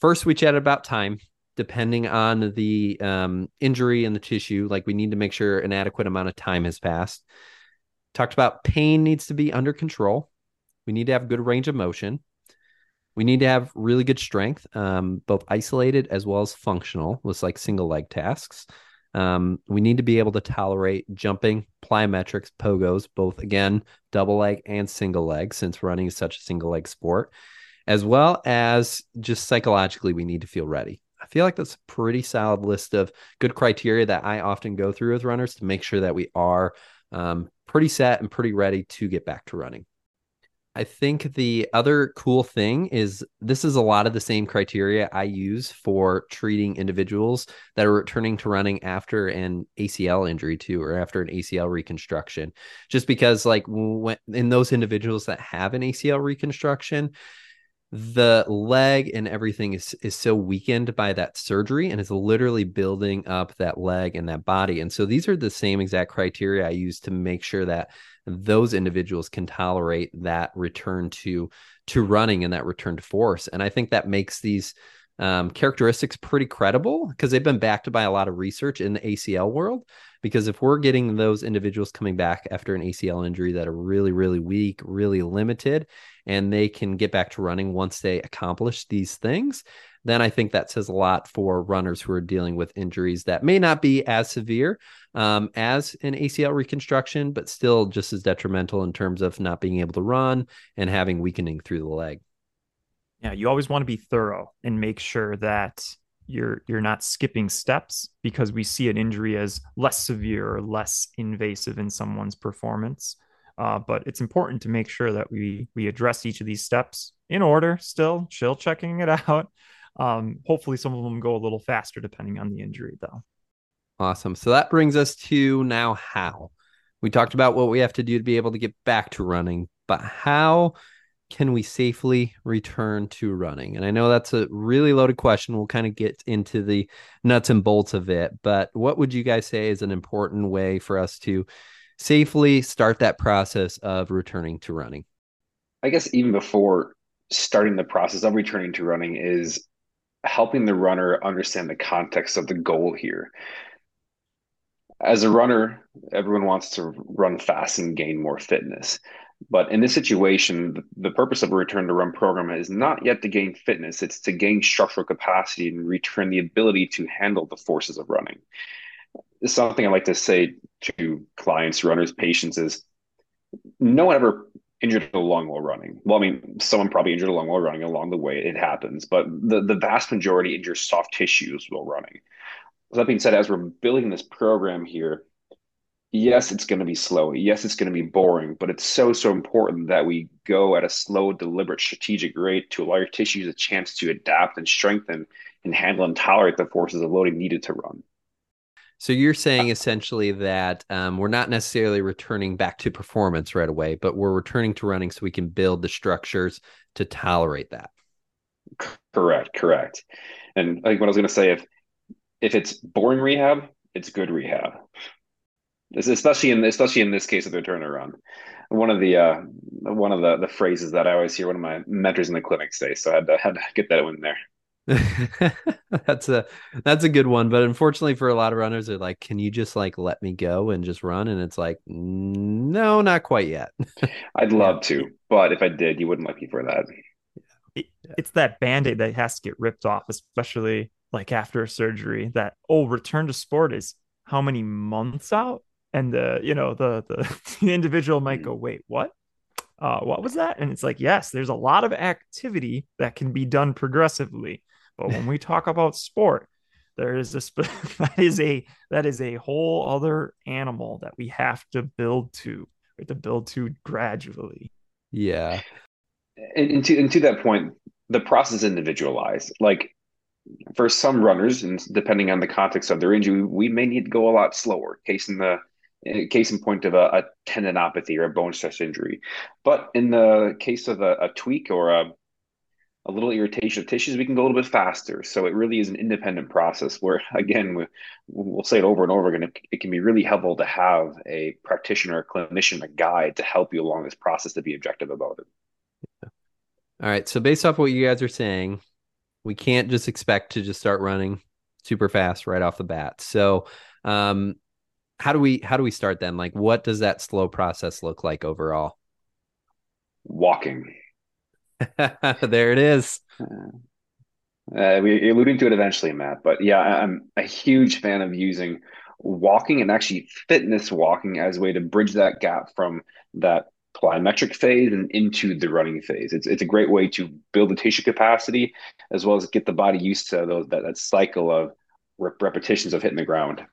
S1: first we chatted about time. Depending on the um, injury and the tissue, like we need to make sure an adequate amount of time has passed. Talked about pain needs to be under control. We need to have good range of motion. We need to have really good strength, um, both isolated as well as functional, with like single leg tasks. Um, we need to be able to tolerate jumping, plyometrics, pogos, both again, double leg and single leg, since running is such a single leg sport, as well as just psychologically, we need to feel ready. I feel like that's a pretty solid list of good criteria that I often go through with runners to make sure that we are um, pretty set and pretty ready to get back to running. I think the other cool thing is this is a lot of the same criteria I use for treating individuals that are returning to running after an ACL injury too, or after an ACL reconstruction. Just because, like, when in those individuals that have an ACL reconstruction, the leg and everything is is so weakened by that surgery and is literally building up that leg and that body. And so these are the same exact criteria I use to make sure that those individuals can tolerate that return to to running and that return to force. And I think that makes these um, characteristics pretty credible because they've been backed by a lot of research in the ACL world. Because if we're getting those individuals coming back after an ACL injury that are really, really weak, really limited, and they can get back to running once they accomplish these things, then I think that says a lot for runners who are dealing with injuries that may not be as severe um, as an ACL reconstruction, but still just as detrimental in terms of not being able to run and having weakening through the leg.
S3: Yeah, you always want to be thorough and make sure that you're you're not skipping steps because we see an injury as less severe or less invasive in someone's performance. Uh, but it's important to make sure that we we address each of these steps in order. Still, chill checking it <laughs> out. Um, hopefully, some of them go a little faster depending on the injury, though.
S1: Awesome. So that brings us to now how. We talked about what we have to do to be able to get back to running, but how can we safely return to running? And I know that's a really loaded question. We'll kind of get into the nuts and bolts of it, but what would you guys say is an important way for us to safely start that process of returning to running?
S2: I guess even before starting the process of returning to running is helping the runner understand the context of the goal here. As a runner, everyone wants to run fast and gain more fitness. But in this situation, the purpose of a return to run program is not yet to gain fitness, it's to gain structural capacity and return the ability to handle the forces of running. Something I like to say to clients, runners, patients is no one ever injured along while running. Well, I mean, someone probably injured along while running along the way. It happens, but the, the vast majority injure soft tissues while running. So that being said, as we're building this program here, yes, it's going to be slow. Yes, it's going to be boring, but it's so, so important that we go at a slow, deliberate, strategic rate to allow your tissues a chance to adapt and strengthen and handle and tolerate the forces of loading needed to run.
S1: So you're saying essentially that um, we're not necessarily returning back to performance right away, but we're returning to running so we can build the structures to tolerate that.
S2: Correct, correct. And like what I was going to say, if if it's boring rehab, it's good rehab. Especially in especially in this case of the turnaround. One of the uh, one of the the phrases that I always hear one of my mentors in the clinic say, so I had to had to get that one there. <laughs>
S1: that's a that's a good one but unfortunately for a lot of runners they're like can you just like let me go and just run and it's like no not quite yet <laughs>
S2: i'd love to but if i did you wouldn't like me for that
S3: it, it's that band-aid that has to get ripped off especially like after a surgery that oh return to sport is how many months out and the you know the the, <laughs> the individual might go wait what uh, what was that? And it's like, yes, there's a lot of activity that can be done progressively. But when we <laughs> talk about sport, there is a <laughs> that is a that is a whole other animal that we have to build to, we have to build to gradually.
S1: Yeah.
S2: And, and to and to that point, the process individualized. Like for some runners, and depending on the context of their injury, we may need to go a lot slower. Case in the case in point of a, a tendinopathy or a bone stress injury. But in the case of a, a tweak or a a little irritation of tissues, we can go a little bit faster. So it really is an independent process where, <laughs> again, we, will say it over and over again. It, it, can be really helpful to have a practitioner, a clinician, a guide to help you along this process to be objective about it.
S1: Yeah. All right. So based off what you guys are saying, we can't just expect to just start running super fast right off the bat. So, um, how do we how do we start then? Like, what does that slow process look like overall?
S2: Walking <laughs>
S1: there it is.
S2: Uh, we alluding to it eventually, Matt. But yeah, I'm a huge fan of using walking and actually fitness walking as a way to bridge that gap from that plyometric phase and into the running phase. It's it's a great way to build the tissue capacity as well as get the body used to those that, that cycle of repetitions of hitting the ground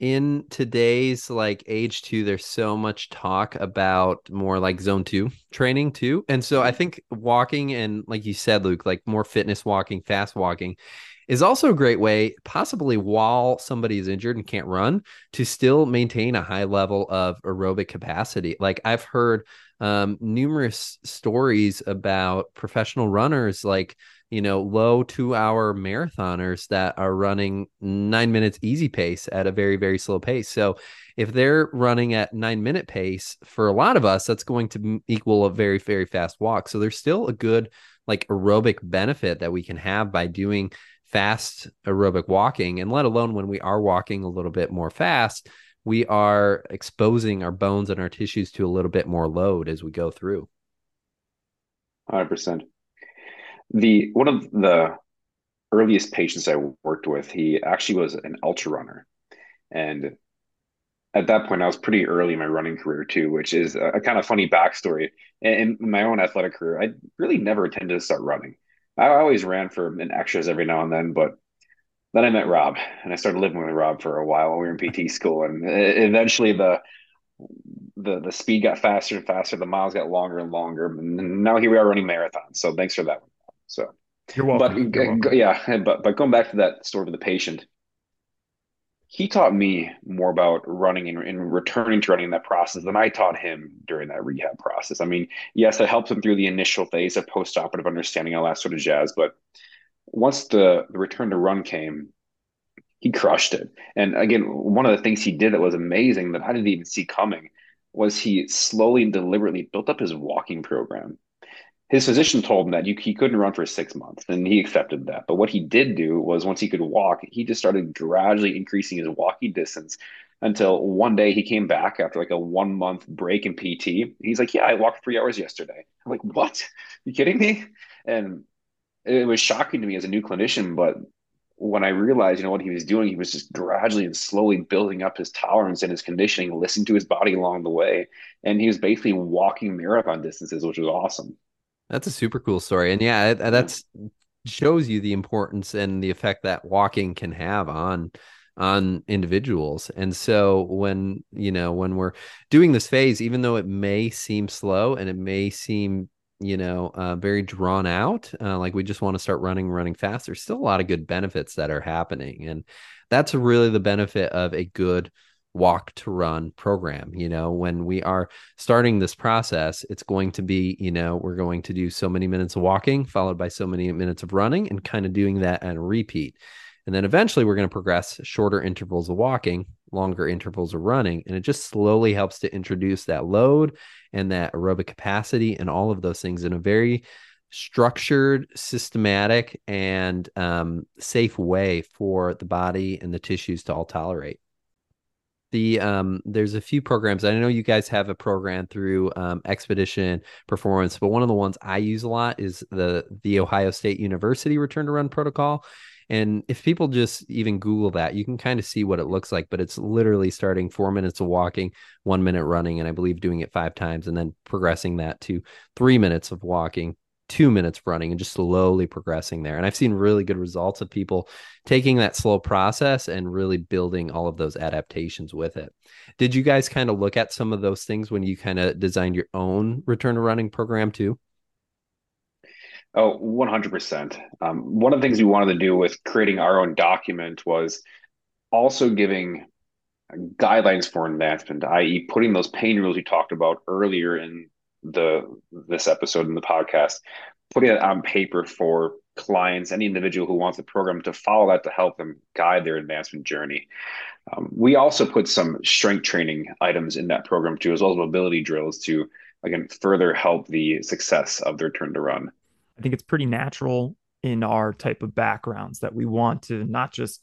S1: in today's like age two there's so much talk about more like zone two training too and so i think walking and like you said luke like more fitness walking fast walking is also a great way possibly while somebody is injured and can't run to still maintain a high level of aerobic capacity. Like i've heard um, numerous stories about professional runners like you know, low two hour marathoners that are running nine minutes easy pace at a very, very slow pace. So if they're running at nine minute pace, for a lot of us, that's going to equal a very, very fast walk. So there's still a good like aerobic benefit that we can have by doing fast aerobic walking. And let alone when we are walking a little bit more fast, we are exposing our bones and our tissues to a little bit more load as we go through.
S2: 100% the one of the earliest patients I worked with, he actually was an ultra runner, and at that point, I was pretty early in my running career too, which is a, a kind of funny backstory. In, in my own athletic career, I really never intended to start running. I always ran for an extras every now and then, but then I met Rob, and I started living with Rob for a while when we were in PT school, and eventually the the the speed got faster and faster, the miles got longer and longer, and now here we are running marathons. So thanks for that one. So
S3: you're welcome.
S2: But You're welcome. yeah, but but going back to that story of the patient, he taught me more about running and, and returning to running in that process than I taught him during that rehab process. I mean, yes, it helped him through the initial phase of postoperative understanding, all that sort of jazz. But once the, the return to run came, he crushed it. And again, one of the things he did that was amazing that I didn't even see coming was he slowly and deliberately built up his walking program his physician told him that you, he couldn't run for six months, and he accepted that. But what he did do was once he could walk, he just started gradually increasing his walking distance until one day he came back after like a one month break in PT. He's like, Yeah, I walked three hours yesterday. I'm like, What? You kidding me? And it was shocking to me as a new clinician, but when I realized, you know, what he was doing, he was just gradually and slowly building up his tolerance and his conditioning, listening to his body along the way. And he was basically walking marathon distances, which was awesome.
S1: That's a super cool story, and yeah, that's shows you the importance and the effect that walking can have on on individuals. And so when you know when we're doing this phase, even though it may seem slow and it may seem you know uh, very drawn out, uh, like we just want to start running, running fast, there's still a lot of good benefits that are happening, and that's really the benefit of a good walk to run program you know when we are starting this process it's going to be you know we're going to do so many minutes of walking followed by so many minutes of running and kind of doing that and repeat. And then eventually we're going to progress shorter intervals of walking longer intervals of running and it just slowly helps to introduce that load and that aerobic capacity and all of those things in a very structured systematic and um, safe way for the body and the tissues to all tolerate the um there's a few programs i know you guys have a program through um, expedition performance but one of the ones i use a lot is the the ohio state university return to run protocol and if people just even google that you can kind of see what it looks like but it's literally starting four minutes of walking one minute running and i believe doing it five times and then progressing that to three minutes of walking two minutes running and just slowly progressing there. And I've seen really good results of people taking that slow process and really building all of those adaptations with it. Did you guys kind of look at some of those things when you kind of designed your own return to running program too?
S2: Oh, 100%. Um, one of the things we wanted to do with creating our own document was also giving guidelines for advancement, i.e., putting those pain rules we talked about earlier in the this episode in the podcast, putting it on paper for clients, any individual who wants the program to follow that to help them guide their advancement journey. Um, we also put some strength training items in that program too, as well as mobility drills to again further help the success of their turn to run.
S3: I think it's pretty natural in our type of backgrounds that we want to not just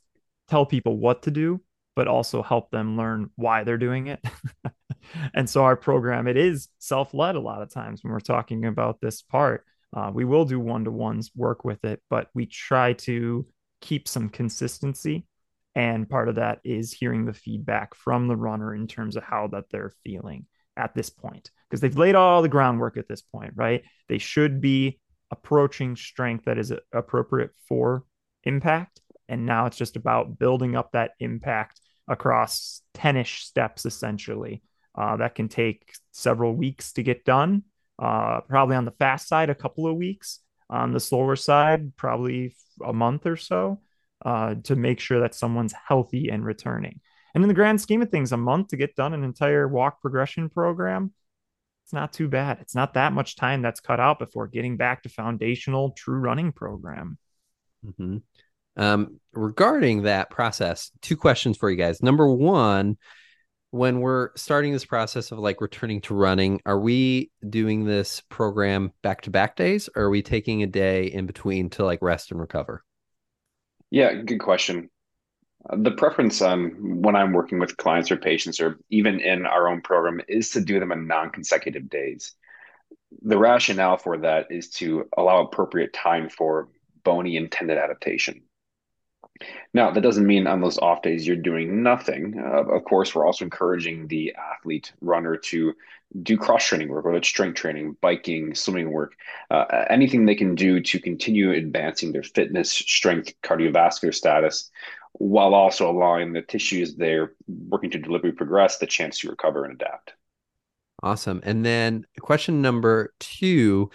S3: tell people what to do, but also help them learn why they're doing it. <laughs> and so our program it is self-led a lot of times when we're talking about this part uh, we will do one-to-ones work with it but we try to keep some consistency and part of that is hearing the feedback from the runner in terms of how that they're feeling at this point because they've laid all the groundwork at this point, right? They should be approaching strength that is appropriate for impact. And now it's just about building up that impact across 10 ish steps, essentially. Uh, that can take several weeks to get done. Uh, probably on the fast side, a couple of weeks. On the slower side, probably a month or so uh, to make sure that someone's healthy and returning. And in the grand scheme of things, a month to get done an entire walk progression program, it's not too bad. It's not that much time that's cut out before getting back to foundational true running program.
S1: Mm-hmm. Um, regarding that process, two questions for you guys. Number one, when we're starting this process of like returning to running, are we doing this program back to back days or are we taking a day in between to like rest and recover?
S2: Yeah, good question. The preference um, when I'm working with clients or patients, or even in our own program, is to do them on non consecutive days. The rationale for that is to allow appropriate time for bony intended adaptation. Now, that doesn't mean on those off days you're doing nothing. Uh, of course, we're also encouraging the athlete runner to do cross training work, whether it's strength training, biking, swimming work, uh, anything they can do to continue advancing their fitness, strength, cardiovascular status, while also allowing the tissues they're working to deliver progress the chance to recover and adapt.
S1: Awesome. And then question number two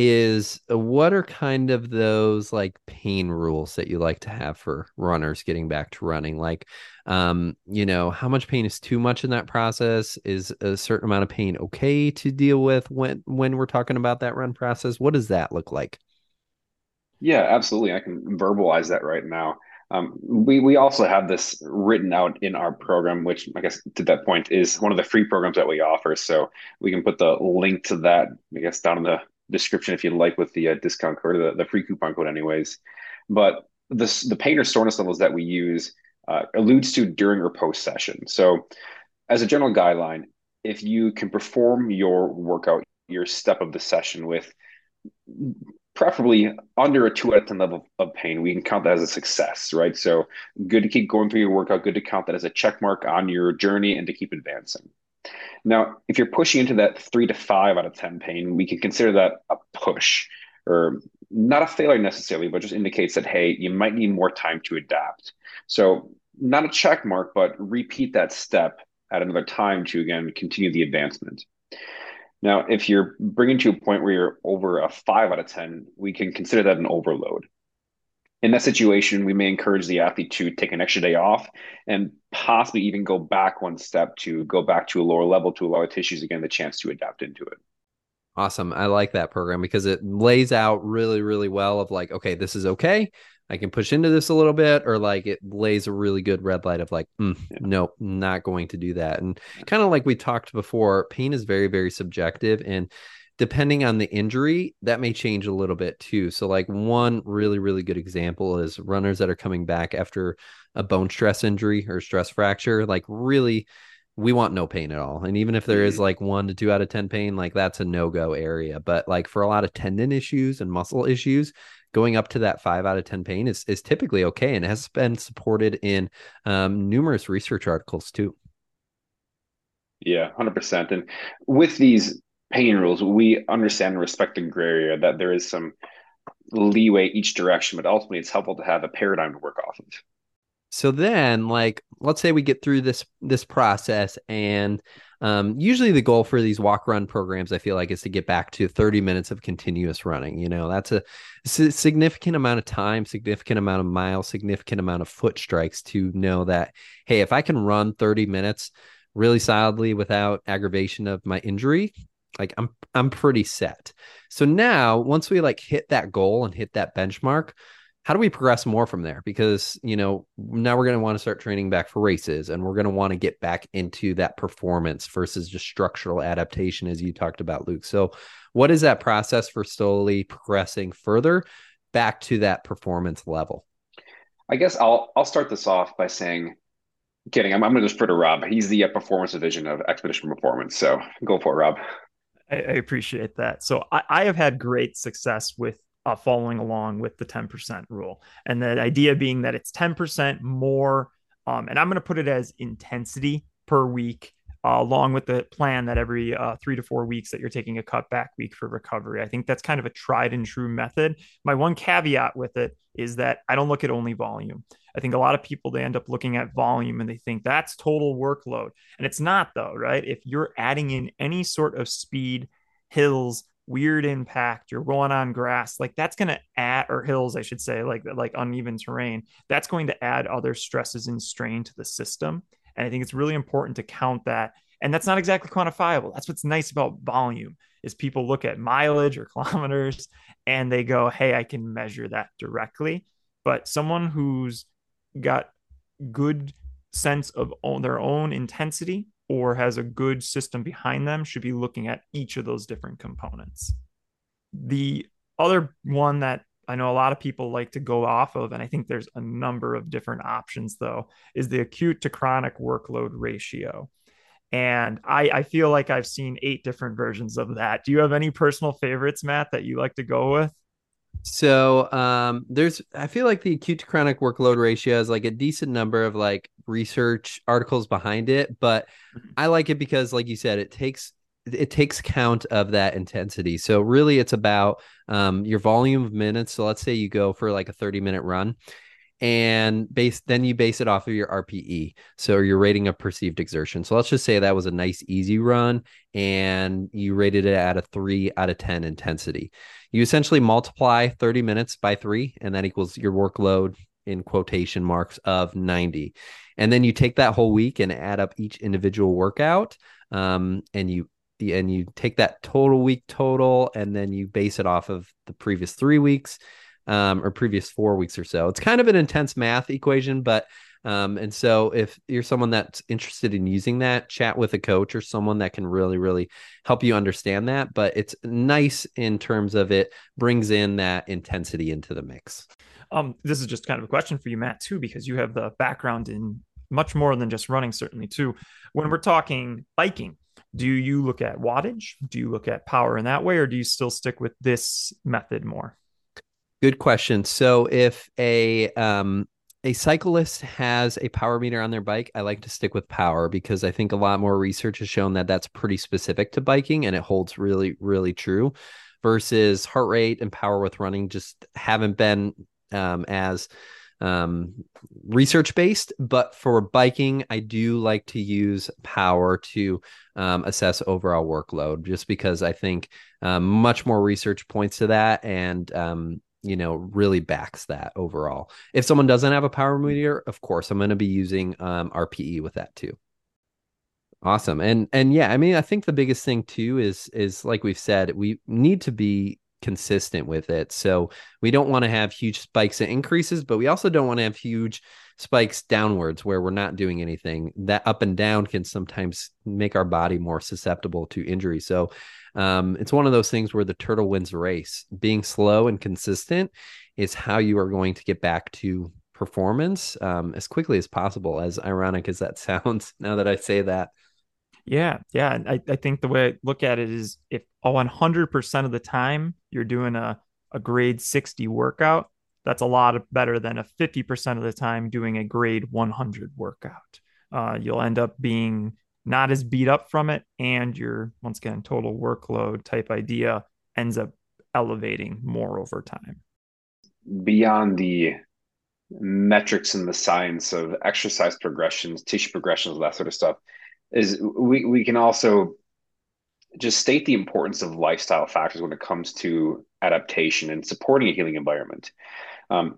S1: is uh, what are kind of those like pain rules that you like to have for runners getting back to running? Like um you know how much pain is too much in that process? Is a certain amount of pain okay to deal with when when we're talking about that run process? What does that look like?
S2: Yeah absolutely. I can verbalize that right now. Um, we we also have this written out in our program, which I guess to that point is one of the free programs that we offer. So we can put the link to that, I guess, down in the description if you'd like with the uh, discount code or the, the free coupon code, anyways. But this the pain or soreness levels that we use uh, alludes to during or post session. So as a general guideline, if you can perform your workout, your step of the session with preferably under a two out of 10 level of pain, we can count that as a success, right? So good to keep going through your workout, good to count that as a check mark on your journey and to keep advancing. Now, if you're pushing into that three to five out of 10 pain, we can consider that a push or not a failure necessarily, but just indicates that, hey, you might need more time to adapt. So, not a check mark, but repeat that step at another time to again continue the advancement. Now, if you're bringing to a point where you're over a five out of 10, we can consider that an overload. In that situation, we may encourage the athlete to take an extra day off and possibly even go back one step to go back to a lower level to allow the tissues again the chance to adapt into it.
S1: Awesome. I like that program because it lays out really, really well of like, okay, this is okay. I can push into this a little bit, or like it lays a really good red light of like, mm, yeah. no, not going to do that. And kind of like we talked before, pain is very, very subjective. And depending on the injury, that may change a little bit too. So, like, one really, really good example is runners that are coming back after a bone stress injury or stress fracture, like, really. We want no pain at all. And even if there is mm-hmm. like one to two out of 10 pain, like that's a no go area. But like for a lot of tendon issues and muscle issues, going up to that five out of 10 pain is, is typically okay and has been supported in um, numerous research articles too.
S2: Yeah, 100%. And with these pain rules, we understand and respect the gray area that there is some leeway each direction, but ultimately it's helpful to have a paradigm to work off of.
S1: So then, like, let's say we get through this this process and um, usually the goal for these walk run programs, I feel like, is to get back to 30 minutes of continuous running. You know, that's a, a significant amount of time, significant amount of miles, significant amount of foot strikes to know that, hey, if I can run 30 minutes really solidly without aggravation of my injury, like I'm I'm pretty set. So now once we like hit that goal and hit that benchmark, how do we progress more from there? Because, you know, now we're going to want to start training back for races and we're going to want to get back into that performance versus just structural adaptation, as you talked about, Luke. So, what is that process for slowly progressing further back to that performance level?
S2: I guess I'll I'll start this off by saying, kidding. I'm, I'm going to defer to Rob. He's the uh, performance division of Expedition Performance. So go for it, Rob.
S3: I, I appreciate that. So I, I have had great success with uh, following along with the 10% rule. And the idea being that it's 10% more, um, and I'm going to put it as intensity per week uh, along with the plan that every uh, three to four weeks that you're taking a cutback week for recovery. I think that's kind of a tried and true method. My one caveat with it is that I don't look at only volume. I think a lot of people they end up looking at volume and they think that's total workload. And it's not though, right? If you're adding in any sort of speed, hills, weird impact, you're going on grass, like that's going to add or hills, I should say, like like uneven terrain, that's going to add other stresses and strain to the system. And I think it's really important to count that. And that's not exactly quantifiable. That's what's nice about volume is people look at mileage or <laughs> kilometers and they go, "Hey, I can measure that directly." But someone who's got good sense of their own intensity or has a good system behind them should be looking at each of those different components. The other one that I know a lot of people like to go off of, and I think there's a number of different options though, is the acute to chronic workload ratio. And I, I feel like I've seen eight different versions of that. Do you have any personal favorites, Matt, that you like to go with?
S1: So um, there's, I feel like the acute to chronic workload ratio is like a decent number of like research articles behind it, but mm-hmm. I like it because, like you said, it takes it takes count of that intensity. So really, it's about um, your volume of minutes. So let's say you go for like a 30 minute run and base then you base it off of your RPE. So your rating of perceived exertion. So let's just say that was a nice easy run and you rated it at a 3 out of 10 intensity. You essentially multiply 30 minutes by 3 and that equals your workload in quotation marks of 90. And then you take that whole week and add up each individual workout um, and you and you take that total week total and then you base it off of the previous three weeks um, or previous four weeks or so. It's kind of an intense math equation, but um, and so if you're someone that's interested in using that, chat with a coach or someone that can really, really help you understand that. But it's nice in terms of it brings in that intensity into the mix.
S3: Um, this is just kind of a question for you, Matt, too, because you have the background in much more than just running, certainly, too. When we're talking biking, do you look at wattage? Do you look at power in that way, or do you still stick with this method more?
S1: Good question. So if a um, a cyclist has a power meter on their bike, I like to stick with power because I think a lot more research has shown that that's pretty specific to biking and it holds really, really true. Versus heart rate and power with running just haven't been um, as um, research based, but for biking, I do like to use power to um, assess overall workload just because I think um, much more research points to that and, um, you know, really backs that overall. If someone doesn't have a power meter, of course, I'm going to be using um, RPE with that too. Awesome. And and yeah, I mean, I think the biggest thing too is is like we've said, we need to be consistent with it. So we don't want to have huge spikes and increases, but we also don't want to have huge spikes downwards where we're not doing anything. That up and down can sometimes make our body more susceptible to injury. So um, it's one of those things where the turtle wins the race. Being slow and consistent is how you are going to get back to performance um, as quickly as possible. As ironic as that <laughs> sounds, now that I say that.
S3: Yeah, yeah. I, I think the way I look at it is if 100% of the time you're doing a, a grade 60 workout, that's a lot better than a 50% of the time doing a grade 100 workout. Uh, you'll end up being not as beat up from it, and your, once again, total workload type idea ends up elevating more over time.
S2: Beyond the metrics and the science of exercise progressions, tissue progressions, that sort of stuff, is we, we can also just state the importance of lifestyle factors when it comes to adaptation and supporting a healing environment. Um,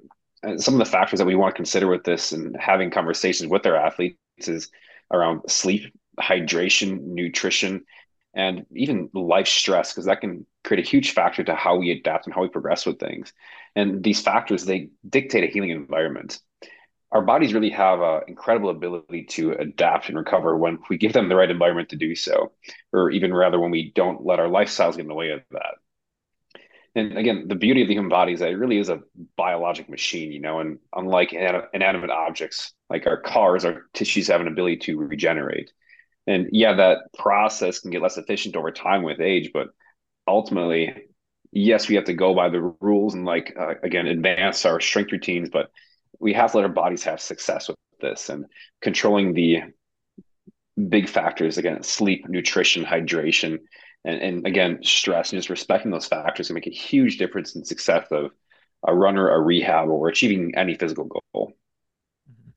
S2: some of the factors that we want to consider with this and having conversations with our athletes is around sleep, hydration, nutrition, and even life stress, because that can create a huge factor to how we adapt and how we progress with things. And these factors, they dictate a healing environment our bodies really have an incredible ability to adapt and recover when we give them the right environment to do so, or even rather when we don't let our lifestyles get in the way of that. And again, the beauty of the human body is that it really is a biologic machine, you know, and unlike inanimate objects like our cars, our tissues have an ability to regenerate. And yeah, that process can get less efficient over time with age, but ultimately, yes, we have to go by the rules and like uh, again advance our strength routines, but we have to let our bodies have success with this and controlling the big factors again sleep nutrition hydration and, and again stress and just respecting those factors can make a huge difference in success of a runner a rehab or achieving any physical goal. Mm-hmm.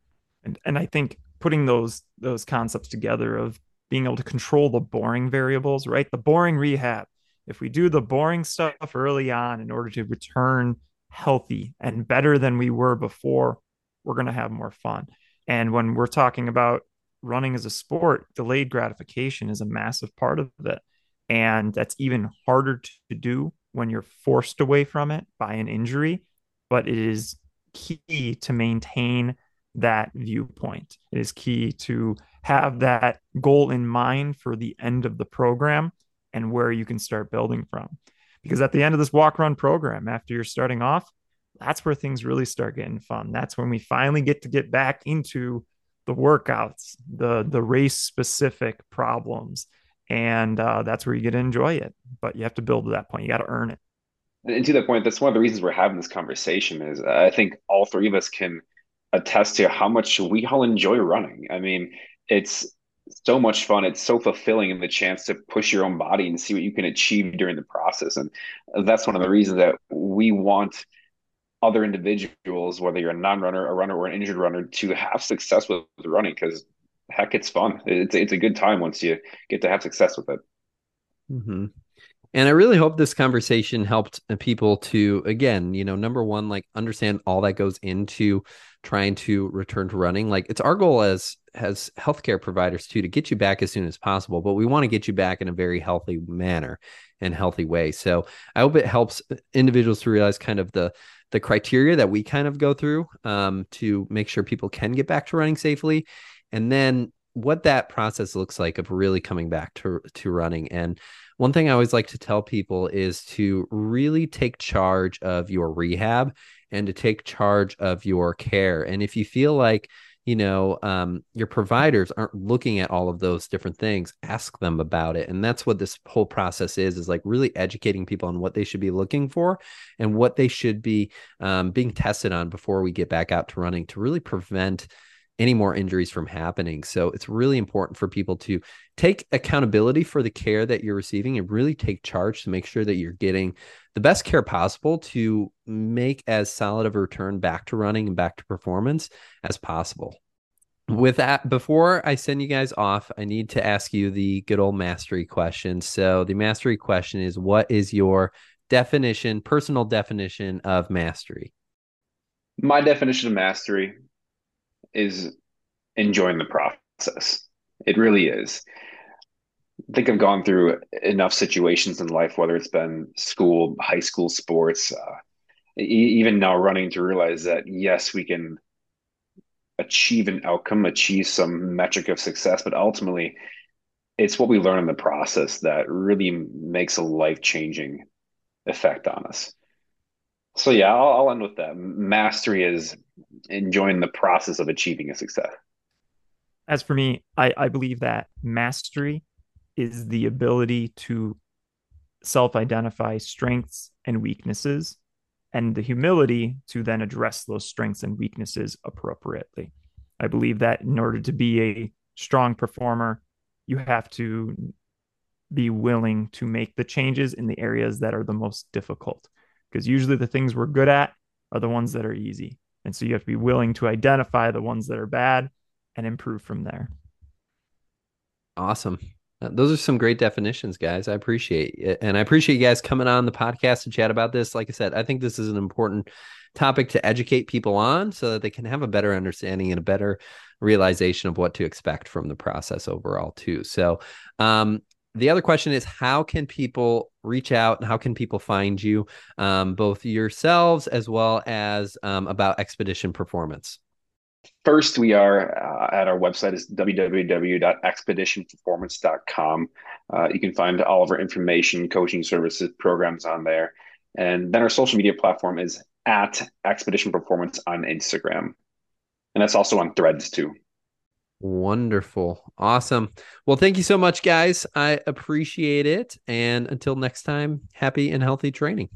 S3: And and i think putting those those concepts together of being able to control the boring variables right? The boring rehab. If we do the boring stuff early on in order to return healthy and better than we were before we're going to have more fun and when we're talking about running as a sport, delayed gratification is a massive part of it. And that's even harder to do when you're forced away from it by an injury. But it is key to maintain that viewpoint. It is key to have that goal in mind for the end of the program and where you can start building from. Because at the end of this walk run program, after you're starting off, that's where things really start getting fun. That's when we finally get to get back into the workouts, the the race specific problems, and uh, that's where you get to enjoy it. But you have to build to that point. You got to earn it.
S2: And to that point, that's one of the reasons we're having this conversation. Is I think all three of us can attest to how much we all enjoy running. I mean, it's so much fun. It's so fulfilling and the chance to push your own body and see what you can achieve during the process. And that's one of the reasons that we want other individuals, whether you're a non-runner, a runner, or an injured runner, to have success with running because heck, it's fun. It's it's a good time once you get to have success with it.
S1: Mm-hmm. And I really hope this conversation helped people to, again, you know, number one, like understand all that goes into trying to return to running. Like it's our goal as as healthcare providers too to get you back as soon as possible, but we want to get you back in a very healthy manner and healthy way. So I hope it helps individuals to realize kind of the the criteria that we kind of go through um, to make sure people can get back to running safely, and then what that process looks like of really coming back to to running. And one thing I always like to tell people is to really take charge of your rehab and to take charge of your care. And if you feel like you know um, your providers aren't looking at all of those different things ask them about it and that's what this whole process is is like really educating people on what they should be looking for and what they should be um, being tested on before we get back out to running to really prevent any more injuries from happening. So it's really important for people to take accountability for the care that you're receiving and really take charge to make sure that you're getting the best care possible to make as solid of a return back to running and back to performance as possible. With that, before I send you guys off, I need to ask you the good old mastery question. So, the mastery question is what is your definition, personal definition of mastery?
S2: My definition of mastery is enjoying the process. It really is. I think I've gone through enough situations in life, whether it's been school, high school sports, uh, e- even now running, to realize that yes, we can achieve an outcome, achieve some metric of success, but ultimately, it's what we learn in the process that really makes a life changing effect on us. So yeah, I'll, I'll end with that. Mastery is enjoying the process of achieving a success.
S3: As for me, I, I believe that mastery is the ability to self identify strengths and weaknesses and the humility to then address those strengths and weaknesses appropriately. I believe that in order to be a strong performer, you have to be willing to make the changes in the areas that are the most difficult because usually the things we're good at are the ones that are easy. And so you have to be willing to identify the ones that are bad and improve from there.
S1: Awesome. Uh, those are some great definitions, guys. I appreciate it. And I appreciate you guys coming on the podcast to chat about this. Like I said, I think this is an important topic to educate people on so that they can have a better understanding and a better realization of what to expect from the process overall, too. So, um, the other question is how can people reach out and how can people find you um, both yourselves as well as um, about expedition performance?
S2: First we are uh, at our website is www.expeditionperformance.com uh, you can find all of our information coaching services programs on there. And then our social media platform is at expedition performance on instagram. And that's also on threads too
S1: Wonderful. Awesome. Well, thank you so much, guys. I appreciate it. And until next time, happy and healthy training.